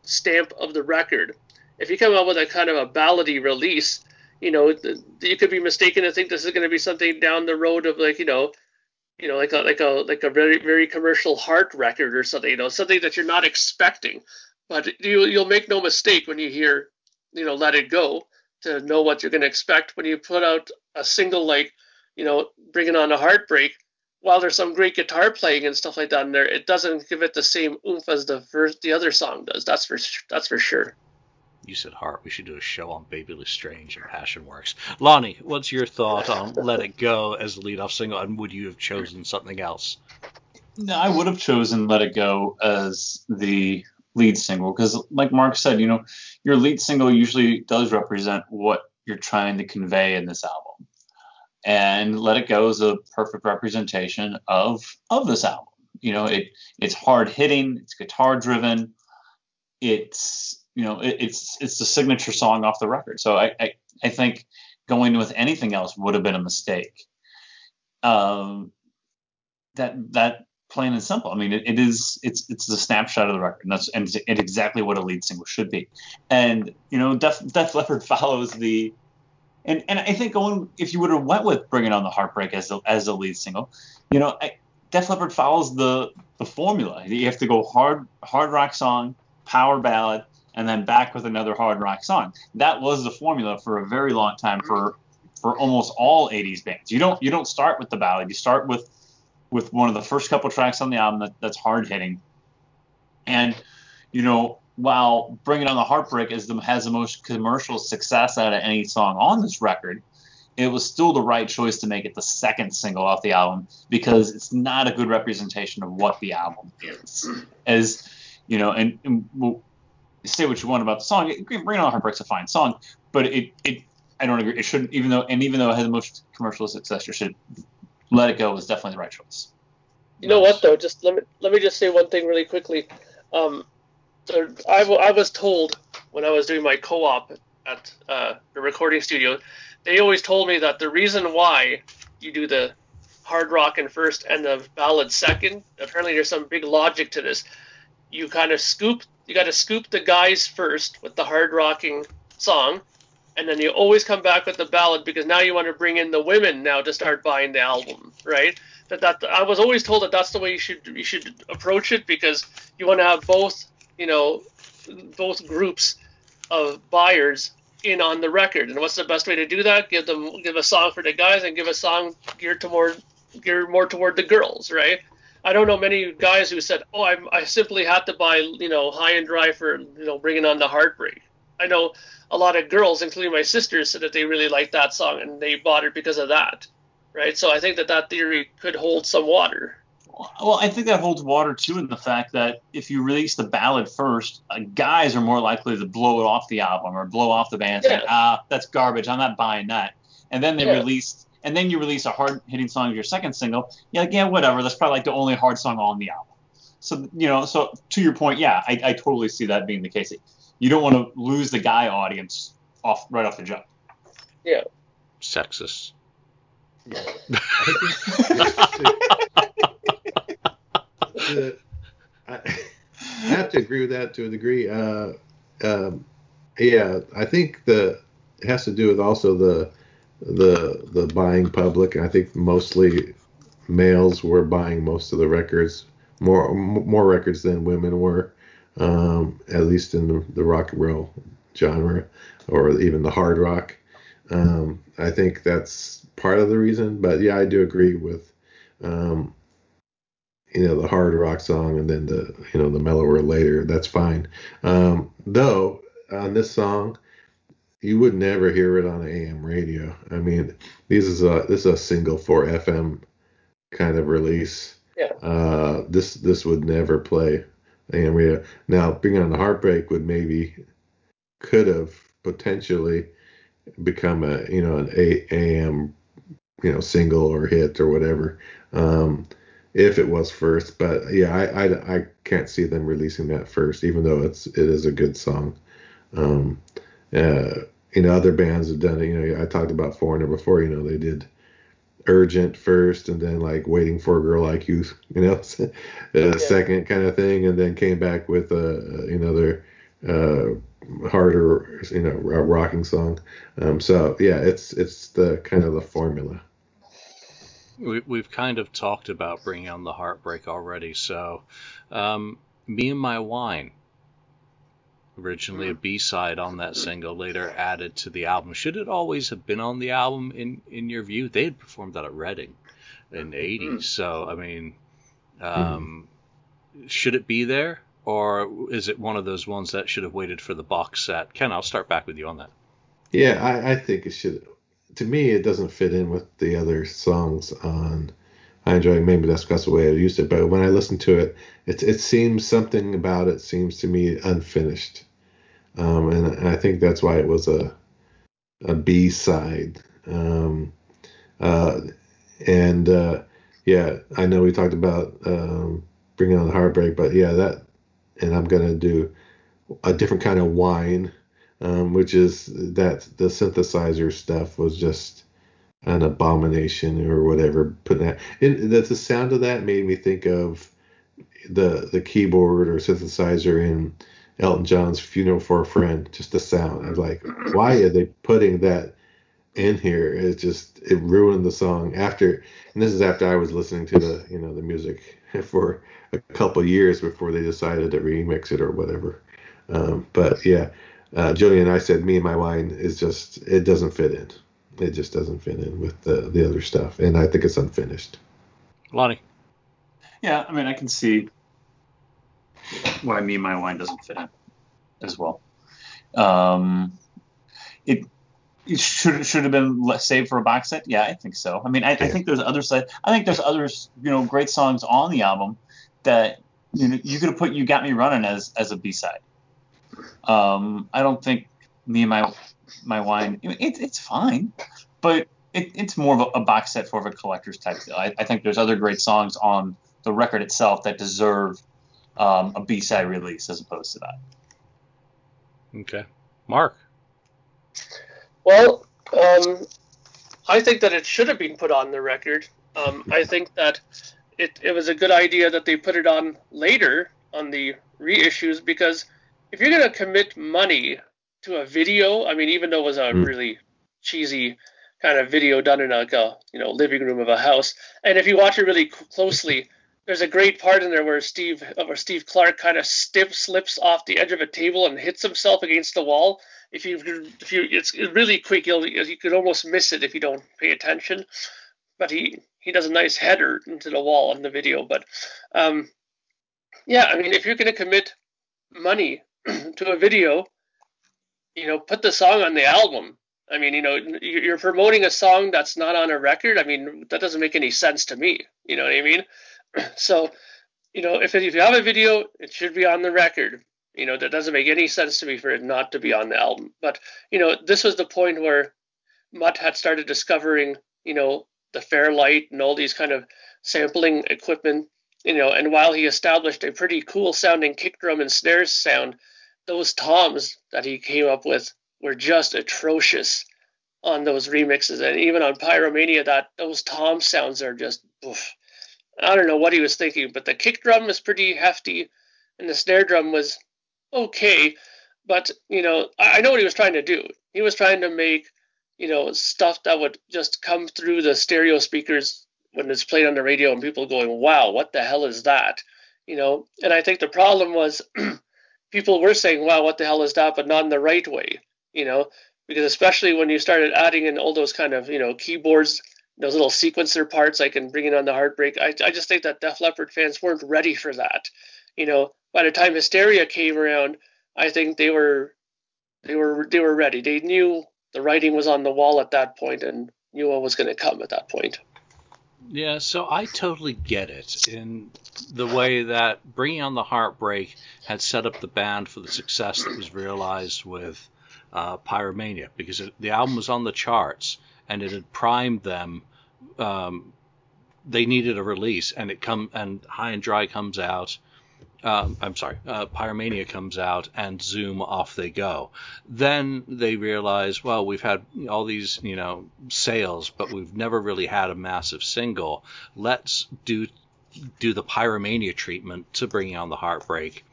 stamp of the record. If you come out with a kind of a ballady release, you know, you could be mistaken to think this is going to be something down the road of like, you know, you know, like a like a like a very very commercial heart record or something, you know, something that you're not expecting. But you, you'll make no mistake when you hear, you know, Let It Go to know what you're going to expect when you put out a single like, you know, Bringing On a Heartbreak. While there's some great guitar playing and stuff like that in there, it doesn't give it the same oomph as the first, the other song does. That's for that's for sure. You said heart. We should do a show on Bebe le Strange and Passionworks. Lonnie, what's your thought on Let It Go as the lead-off single, and would you have chosen something else? No, I would have chosen Let It Go as the lead single. Because like mark said you know your lead single usually does represent what you're trying to convey in this album. And let it go is a perfect representation of of this album. You know it it's hard hitting it's guitar driven it's you know it, it's it's the signature song off the record. So I, I i think going with anything else would have been a mistake. Um that that plain and simple. I mean, it, it is it's it's a snapshot of the record, and that's and it's, it's, exactly what a lead single should be. And you know, Def, Def Leppard follows the, and and I think going if you would have went with Bringing On the Heartbreak as a, as a lead single, you know, I, Def follows the the formula. You have to go hard hard rock song, power ballad, and then back with another hard rock song. That was the formula for a very long time for for almost all 80s bands. You don't you don't start with the ballad. You start with with one of the first couple tracks on the album that, that's hard hitting. And, you know, while Bringing On the Heartbreak is the, has the most commercial success out of any song on this record, it was still the right choice to make it the second single off the album because it's not a good representation of what the album is. As, you know, and, and we'll say what you want about the song. Bringing On the Heartbreak's a fine song, but it, it I don't agree. It shouldn't, even though, and even though it has the most commercial success, it should let it go was definitely the right choice. You know what though? Just let me let me just say one thing really quickly. Um, I, w- I was told when I was doing my co-op at uh, the recording studio, they always told me that the reason why you do the hard rock in first and the ballad second, apparently there's some big logic to this. You kind of scoop, you got to scoop the guys first with the hard rocking song, and then you always come back with the ballad because now you want to bring in the women now to start buying the album, right? That that I was always told that that's the way you should you should approach it because you want to have both you know both groups of buyers in on the record. And what's the best way to do that? Give them give a song for the guys and give a song geared toward geared more toward the girls, right? I don't know many guys who said, "Oh, I, I simply had to buy you know high and dry for you know bringing on the heartbreak." I know a lot of girls, including my sisters, said that they really liked that song and they bought it because of that, right? So I think that that theory could hold some water. Well, I think that holds water too in the fact that if you release the ballad first, uh, guys are more likely to blow it off the album or blow off the band and yeah. say, ah, that's garbage. I'm not buying that. And then they yeah. release, and then you release a hard hitting song of your second single. Yeah, like, yeah, whatever. That's probably like the only hard song on the album. So, you know, so to your point, yeah, I, I totally see that being the case you don't want to lose the guy audience off right off the jump. Yeah. sexist. Yeah. the, I, I have to agree with that to a degree. Uh, um, yeah, I think the it has to do with also the the the buying public. I think mostly males were buying most of the records, more more records than women were, um, at least in the, the rock and roll genre or even the hard rock. Um, I think that's part of the reason. But yeah, I do agree with, um, you know, the hard rock song and then the you know the mellower later. That's fine. Um, though on this song, you would never hear it on AM radio. I mean, this is a this is a single for FM kind of release. Yeah. Uh, this this would never play AM radio. Now, Bring On the Heartbreak would maybe could have potentially become a you know an AM you know single or hit or whatever um, if it was first. But yeah, I, I I can't see them releasing that first, even though it's it is a good song. Um, uh, you know, other bands have done it. You know, I talked about Foreigner before. You know, they did Urgent first, and then like Waiting for a Girl Like You. You know, a Yeah. second kind of thing, and then came back with a you know their uh, harder you know ro- rocking song. Um, so yeah, it's it's the kind of the formula. We, we've kind of talked about bringing on the heartbreak already. So, um, me and my wine, originally a mm-hmm. B side on that single, later added to the album. Should it always have been on the album in in your view? They had performed that at Reading in the mm-hmm. '80s. So, I mean, um, mm-hmm. should it be there, or is it one of those ones that should have waited for the box set? Ken, I'll start back with you on that. Yeah, I, I think it should. To me, it doesn't fit in with the other songs on. I enjoy maybe that's because the way I used it, but when I listen to it, it it seems something about it seems to me unfinished, um, and, and I think that's why it was a a B side. Um, uh, and uh, yeah, I know we talked about um, bringing on the heartbreak, but yeah, that, and I'm gonna do a different kind of wine um, which is that the synthesizer stuff was just an abomination or whatever. Putting that, it, that the sound of that made me think of the the keyboard or synthesizer in Elton John's "Funeral for a Friend." Just the sound. I was like, why are they putting that in here? It just it ruined the song. After, and this is after I was listening to the you know the music for a couple years before they decided to remix it or whatever. Um, but yeah, uh, Julian, I said me and my wine is just it doesn't fit in. It just doesn't fit in with the the other stuff, and I think it's unfinished. Lonnie. Yeah, I mean, I can see why me and my wine doesn't fit in as well. Um, it it should should have been saved for a box set. Yeah, I think so. I mean, I, I think there's other side. I think there's others, you know, great songs on the album that you know you could have put "You Got Me Running" as as a B side. Um, I don't think me and my my wine. It, it's fine, but it, it's more of a, a box set for a collector's type deal. I, I think there's other great songs on the record itself that deserve um, a B side release as opposed to that. Okay. Mark. Well, um, I think that it should have been put on the record. Um, I think that it, it was a good idea that they put it on later on the reissues because if you're going to commit money to a video, I mean, even though it was a Mm. really cheesy kind of video done in like a you know living room of a house, and if you watch it really closely, there's a great part in there where Steve where Steve Clark kind of stip slips off the edge of a table and hits himself against the wall. If you if you it's really quick, you'll you could almost miss it if you don't pay attention. But he he does a nice header into the wall in the video. But um, yeah, I mean, if you're going to commit money to a video, you know, put the song on the album. I mean, you know, you're promoting a song that's not on a record. I mean, that doesn't make any sense to me. You know what I mean? So, you know, if if you have a video, it should be on the record. You know, that doesn't make any sense to me for it not to be on the album. But you know, this was the point where Mutt had started discovering, you know, the Fairlight and all these kind of sampling equipment. You know, and while he established a pretty cool sounding kick drum and snares sound, those toms that he came up with were just atrocious. on those remixes, and even on Pyromania, that those tom sounds are just. Oof. I don't know what he was thinking, but the kick drum was pretty hefty, and the snare drum was okay. But you know, I, I know what he was trying to do. He was trying to make you know stuff that would just come through the stereo speakers when it's played on the radio, and people going, "Wow, what the hell is that?" You know, and I think the problem was people were saying, "Wow, what the hell is that?" but not in the right way. You know, because especially when you started adding in all those kind of you know keyboards those little sequencer parts I like in bringing on the heartbreak. I, I just think that def leppard fans weren't ready for that. You know by the time hysteria came around i think they were they were they were ready. They knew the writing was on the wall at that point and knew what was going to come at that point. Yeah, so I totally get it in the way that Bringing on the Heartbreak had set up the band for the success that was realized with uh, Pyromania because it, the album was on the charts and it had primed them. Um, they needed a release, and it come and High and Dry comes out. Um, I'm sorry, uh, Pyromania comes out, and Zoom off they go. Then they realize, well, we've had all these, you know, sales, but we've never really had a massive single. Let's do do the Pyromania treatment to bring on the Heartbreak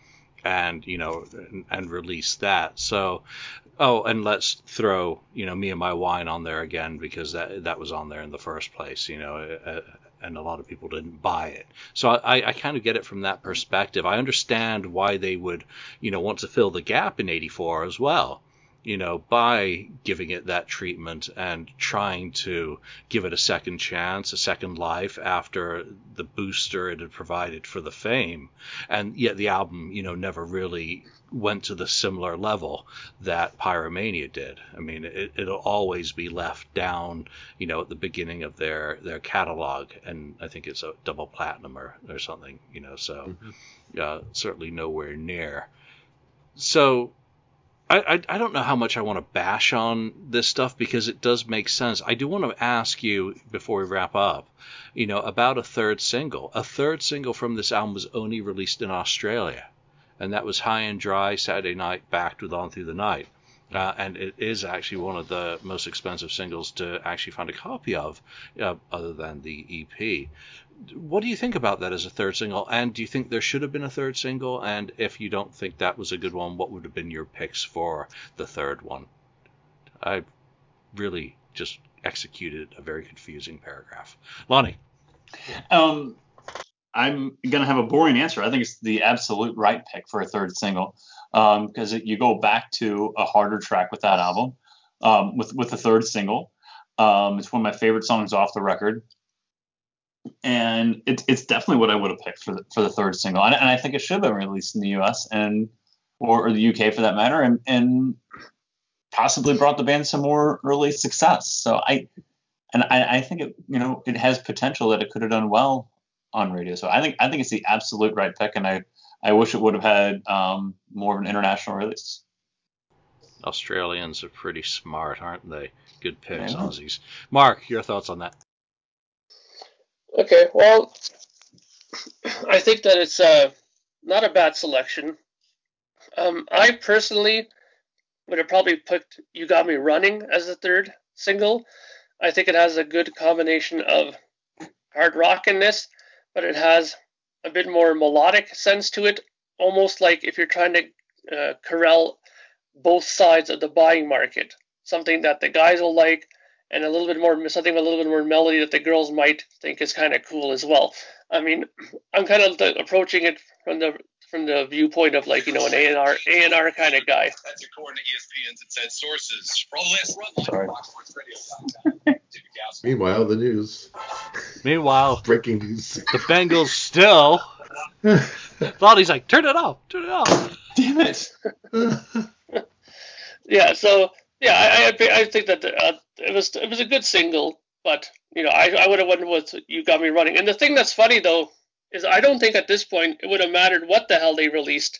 and you know and, and, release that so Oh, and let's throw you know me and my wine on there again because that that was on there in the first place, you know, uh, and a lot of people didn't buy it. So I, I kind of get it from that perspective. I understand why they would you know want to fill the gap in '84 as well you know, by giving it that treatment and trying to give it a second chance, a second life after the booster it had provided for the fame. And yet the album, you know, never really went to the similar level that Pyromania did. I mean, it, it'll always be left down, you know, at the beginning of their, their catalog. And I think it's a double platinum or, or something, you know, so mm-hmm. uh, certainly nowhere near. So I, I, I don't know how much I want to bash on this stuff because it does make sense. I do want to ask you before we wrap up, you know, about a third single. A third single from this album was only released in Australia, and that was High and Dry Saturday Night Backed with On Through the Night. Uh, and it is actually one of the most expensive singles to actually find a copy of, uh, other than the EP what do you think about that as a third single? And do you think there should have been a third single? And if you don't think that was a good one, what would have been your picks for the third one? I really just executed a very confusing paragraph. Lonnie. Um, I'm gonna have a boring answer. I think it's the absolute right pick for a third single because um, you go back to a harder track with that album um, with with the third single. Um, it's one of my favorite songs off the record and it's it's definitely what I would have picked for the for the third single, and, and I think it should have been released in the U.S. and or, or, the UK for that matter, and and possibly brought the band some more early success. So I and I, I think it you know it has potential that it could have done well on radio. So I think I think it's the absolute right pick, and I I wish it would have had um, more of an international release. Australians are pretty smart, aren't they? Good picks, Aussies. Mark, your thoughts on that? Okay, well, I think that it's uh, not a bad selection. Um, I personally would have probably put "You Got Me Running" as the third single. I think it has a good combination of hard rockiness, but it has a bit more melodic sense to it, almost like if you're trying to uh, corral both sides of the buying market, something that the guys will like and a little bit more something with a little bit more melody that the girls might think is kind of cool as well. I mean, I'm kind of approaching it from the from the viewpoint of like you know an A and R A and R kind of guy. That's according to ESPN's it said sources. Sorry. Meanwhile, the news. Meanwhile, breaking news. The Bengals still. Lonnie's like, turn it off, turn it off. Damn it. yeah. So yeah, I I, I think that uh, it was it was a good single, but you know I I would have wondered what you got me running. And the thing that's funny though is I don't think at this point it would have mattered what the hell they released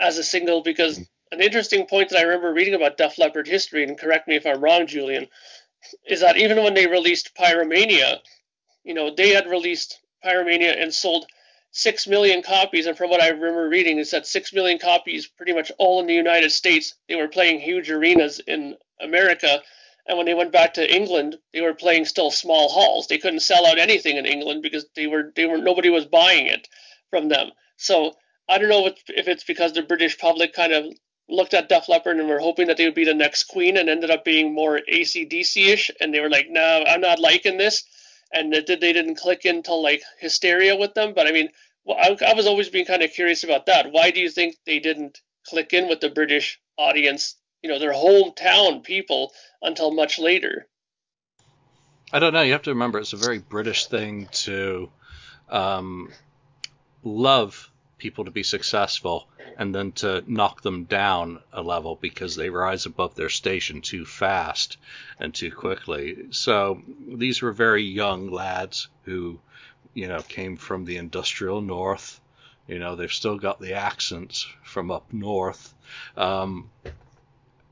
as a single because an interesting point that I remember reading about Def Leppard history, and correct me if I'm wrong, Julian, is that even when they released Pyromania, you know they had released Pyromania and sold six million copies, and from what I remember reading, is that six million copies, pretty much all in the United States. They were playing huge arenas in America, And when they went back to England, they were playing still small halls. They couldn't sell out anything in England because they were they were nobody was buying it from them. So I don't know if it's because the British public kind of looked at Def Leppard and were hoping that they would be the next Queen and ended up being more ACDC-ish, and they were like, no, I'm not liking this, and they didn't click until like Hysteria with them. But I mean, I was always being kind of curious about that. Why do you think they didn't click in with the British audience, you know, their hometown people, until much later? I don't know. You have to remember it's a very British thing to um, love people to be successful and then to knock them down a level because they rise above their station too fast and too quickly. So these were very young lads who, you know, came from the industrial north. You know, they've still got the accents from up north. Um,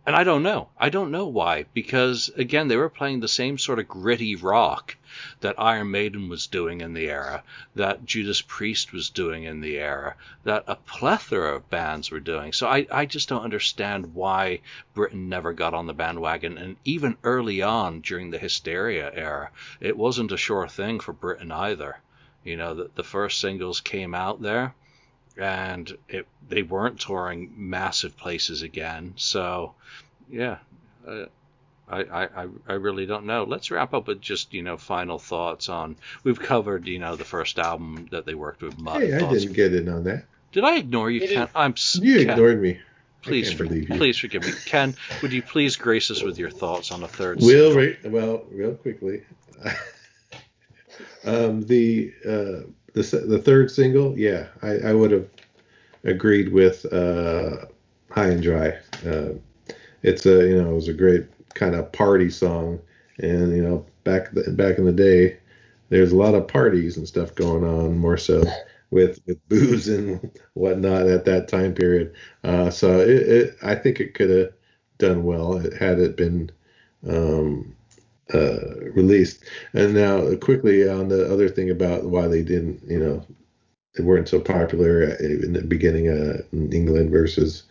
and I don't know. I don't know why. Because, again, they were playing the same sort of gritty rock that Iron Maiden was doing in the era, that Judas Priest was doing in the era, that a plethora of bands were doing. So I, I just don't understand why Britain never got on the bandwagon. And even early on during the Hysteria era, it wasn't a sure thing for Britain either. You know, the, the first singles came out there and it, they weren't touring massive places again. So, yeah, uh, I, I, I really don't know. Let's wrap up with just you know final thoughts on. We've covered you know the first album that they worked with Mutt. Hey, I didn't get in on that. Did I ignore you, Ken? I'm. You Ken, ignored me. Please, for, please forgive me, Ken. Would you please grace us with your thoughts on the third? Will, well, real quickly. um, the uh, the the third single, yeah, I, I would have agreed with uh, High and Dry. Uh, it's a you know it was a great kind of party song, and you know back the, back in the day, there's a lot of parties and stuff going on more so with with booze and whatnot at that time period. Uh, so it, it, I think it could have done well had it been um, uh, released. And now, quickly on the other thing about why they didn't, you know, they weren't so popular in the beginning uh, in England versus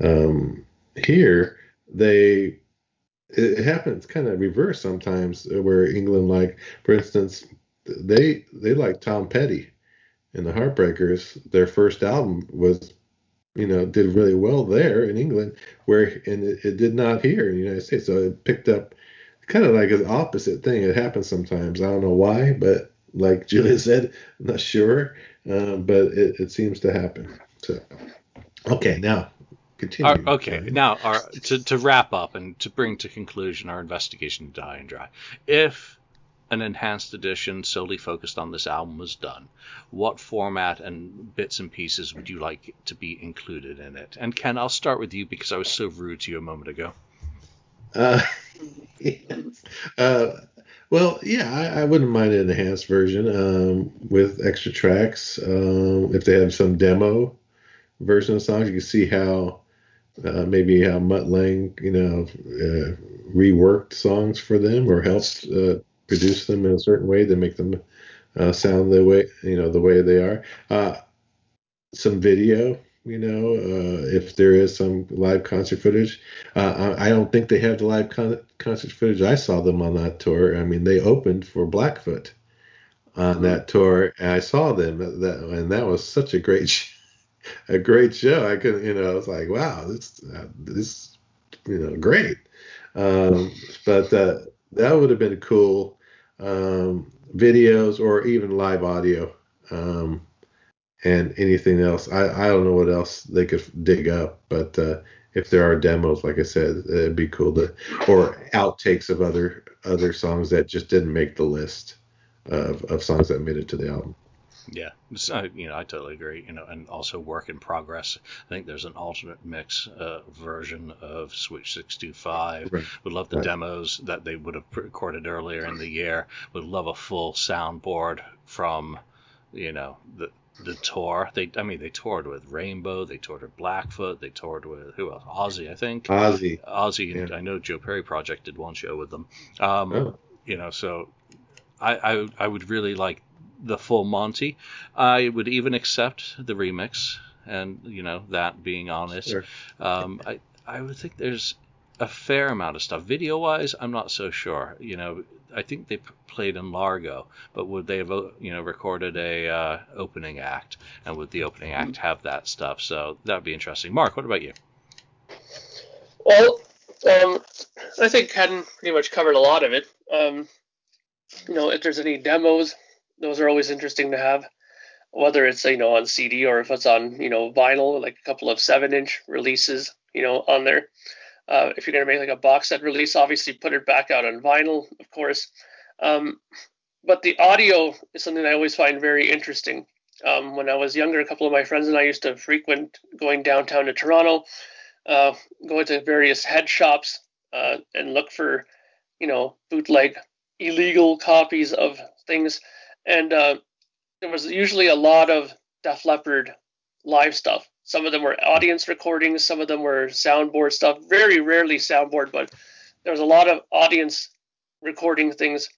um, here. They it happens kind of reverse sometimes where England, like for instance, they they like Tom Petty and the Heartbreakers. Their first album was you know did really well there in England, where and it, it did not here in the United States. So it picked up kind of like an opposite thing. It happens sometimes. I don't know why, but like Julian said, I'm not sure, um, but it, it, seems to happen. So, okay, now continue. Our, okay, now our, to, to wrap up and to bring to conclusion our investigation to High and Dry. If an enhanced edition solely focused on this album was done, what format and bits and pieces would you like to be included in it? And Ken, I'll start with you because I was so rude to you a moment ago. Uh, uh, well, yeah, I, I, wouldn't mind an enhanced version um, with extra tracks. Um, if they have some demo version of songs, you can see how uh, maybe how Mutt Lange, you know, uh, reworked songs for them or helped uh, produce them in a certain way to make them uh, sound the way you know the way they are. Uh, some video you know, uh, if there is some live concert footage. Uh, I, I, don't think they have the live con- concert footage. I saw them on that tour. I mean, they opened for Blackfoot on mm-hmm. that tour, and I saw them. That, and that was such a great, a great show. I could, you know, I was like, wow, this, uh, this, you know, great. Um, but uh, that would have been cool. Um, videos or even live audio. Um, and anything else. I, I don't know what else they could dig up, but uh, if there are demos, like I said, it'd be cool to, or outtakes of other other songs that just didn't make the list of, of songs that made it to the album. Yeah, so, you know, I totally agree. You know, and also work in progress. I think there's an alternate mix uh, version of Switch 625. Right. Would love the right. demos that they would have recorded earlier in the year. Would love a full soundboard from, you know, the the tour. They, I mean, they toured with Rainbow, they toured with Blackfoot, they toured with who else? Ozzy, I think. Ozzy. Ozzy. Yeah. I know Joe Perry Project did one show with them. Um, oh. You know, so I, I, I would really like the full Monty. I would even accept the remix, and you know that being honest. Sure. Um, I, I would think there's a fair amount of stuff. Video wise, I'm not so sure. You know, I think they p- played in Largo, but would they have uh, you know recorded a uh, opening act, and would the opening act have that stuff? So that would be interesting. Mark, what about you? Well, um, I think Ken pretty much covered a lot of it. Um, you know, if there's any demos, those are always interesting to have. Whether it's you know on CD or if it's on you know vinyl, like a couple of seven-inch releases, you know, on there. Uh, if you're gonna make like a box set release, obviously put it back out on vinyl, of course. Um, but the audio is something I always find very interesting. Um, when I was younger, a couple of my friends and I used to frequent going downtown to Toronto, uh, go to various head shops uh, and look for, you know, bootleg, illegal copies of things. And uh, there was usually a lot of Def Leppard live stuff. Some of them were audience recordings, some of them were soundboard stuff. Very rarely soundboard, but there was a lot of audience recording things.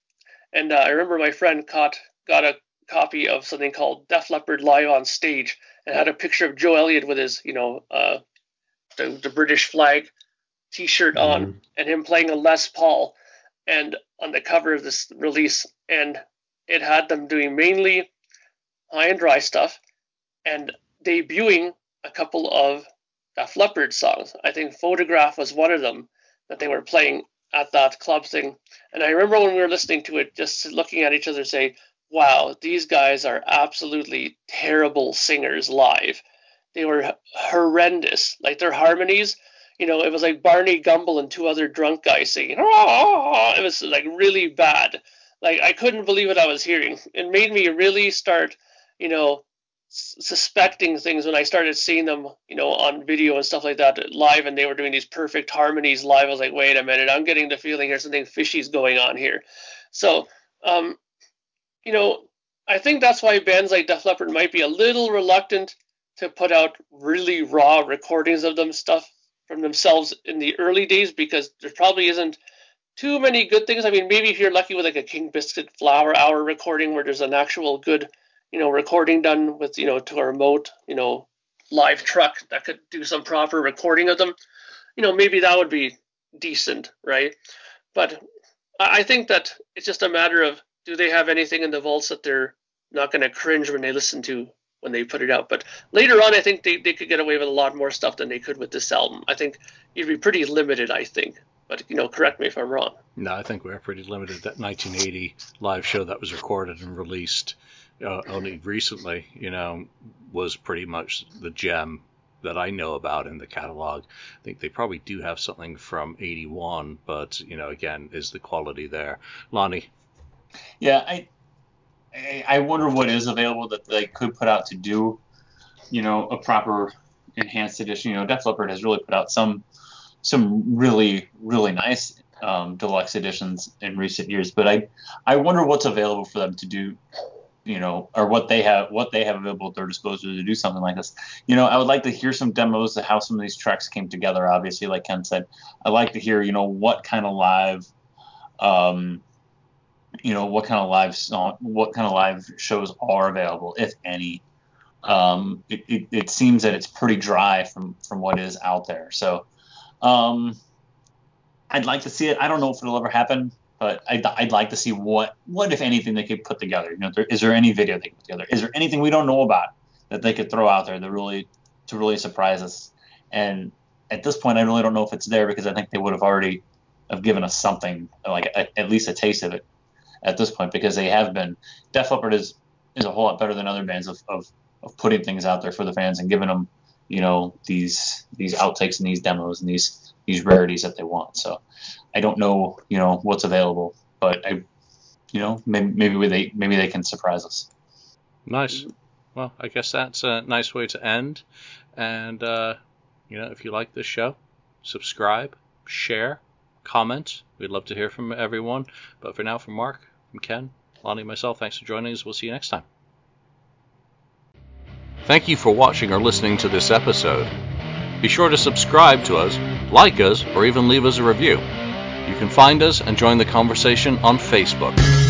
And uh, I remember my friend caught got a copy of something called Def Leppard Live on Stage and had a picture of Joe Elliott with his, you know, uh, the, the British flag T-shirt on, Mhm. and him playing a Les Paul, and on the cover of this release, and it had them doing mainly high and dry stuff, and debuting a couple of Def Leppard songs. I think Photograph was one of them that they were playing at that club thing. And I remember when we were listening to it, just looking at each other, saying, "Wow, these guys are absolutely terrible singers live. They were horrendous. Like their harmonies." You know, it was like Barney Gumble and two other drunk guys singing. Ah, ah, ah, "Ah!" It was like really bad. Like I couldn't believe what I was hearing. It made me really start, you know, suspecting things when I started seeing them, you know, on video and stuff like that live, and they were doing these perfect harmonies live. I was like, wait a minute, I'm getting the feeling there's something fishy's going on here. So, um, you know, I think that's why bands like Def Leppard might be a little reluctant to put out really raw recordings of them stuff from themselves in the early days because there probably isn't too many good things. I mean, maybe if you're lucky with like a King Biscuit Flower Hour recording where there's an actual good, you know, recording done with, you know, to a remote, you know, live truck that could do some proper recording of them, you know, maybe that would be decent, right? But I think that it's just a matter of do they have anything in the vaults that they're not going to cringe when they listen to when they put it out. But later on, I think they, they could get away with a lot more stuff than they could with this album. I think you'd be pretty limited, I think. But, you know, correct me if I'm wrong. No, I think we are pretty limited. That 1980 live show that was recorded and released uh, only recently, you know, was pretty much the gem that I know about in the catalog. I think they probably do have something from 81, but, you know, again, is the quality there? Lonnie, Yeah, I, I wonder what is available that they could put out to do, you know, a proper enhanced edition. You know, Def Leppard has really put out some some really really nice um, deluxe editions in recent years, but I I wonder what's available for them to do. You know, or what they have what they have available at their disposal to do something like this. You know, I would like to hear some demos of how some of these tracks came together. Obviously, like Ken said, I'd like to hear you know what kind of live um, you know what kind of live song, what kind of live shows are available, if any. Um, it, it, it seems that it's pretty dry from from what is out there. So um, I'd like to see it. I don't know if it'll ever happen, but I'd, I'd like to see what what if anything they could put together. You know, there, is there any video they could put together? Is there anything we don't know about that they could throw out there that really to really surprise us? And at this point, I really don't know if it's there because I think they would have already have given us something like a, at least a taste of it at this point because they have been Def Leppard is is a whole lot better than other bands of, of, of putting things out there for the fans and giving them you know these these outtakes and these demos and these these rarities that they want. So I don't know you know what's available, but I you know maybe maybe they maybe they can surprise us. nice. Well, I guess that's a nice way to end. And, uh, you know, if you like this show, subscribe, share, comment. We'd love to hear from everyone. But for now, from Mark, from Ken, Lonnie, and myself, thanks for joining us. We'll see you next time. Thank you for watching or listening to this episode. Be sure to subscribe to us, like us, or even leave us a review. You can find us and join the conversation on Facebook.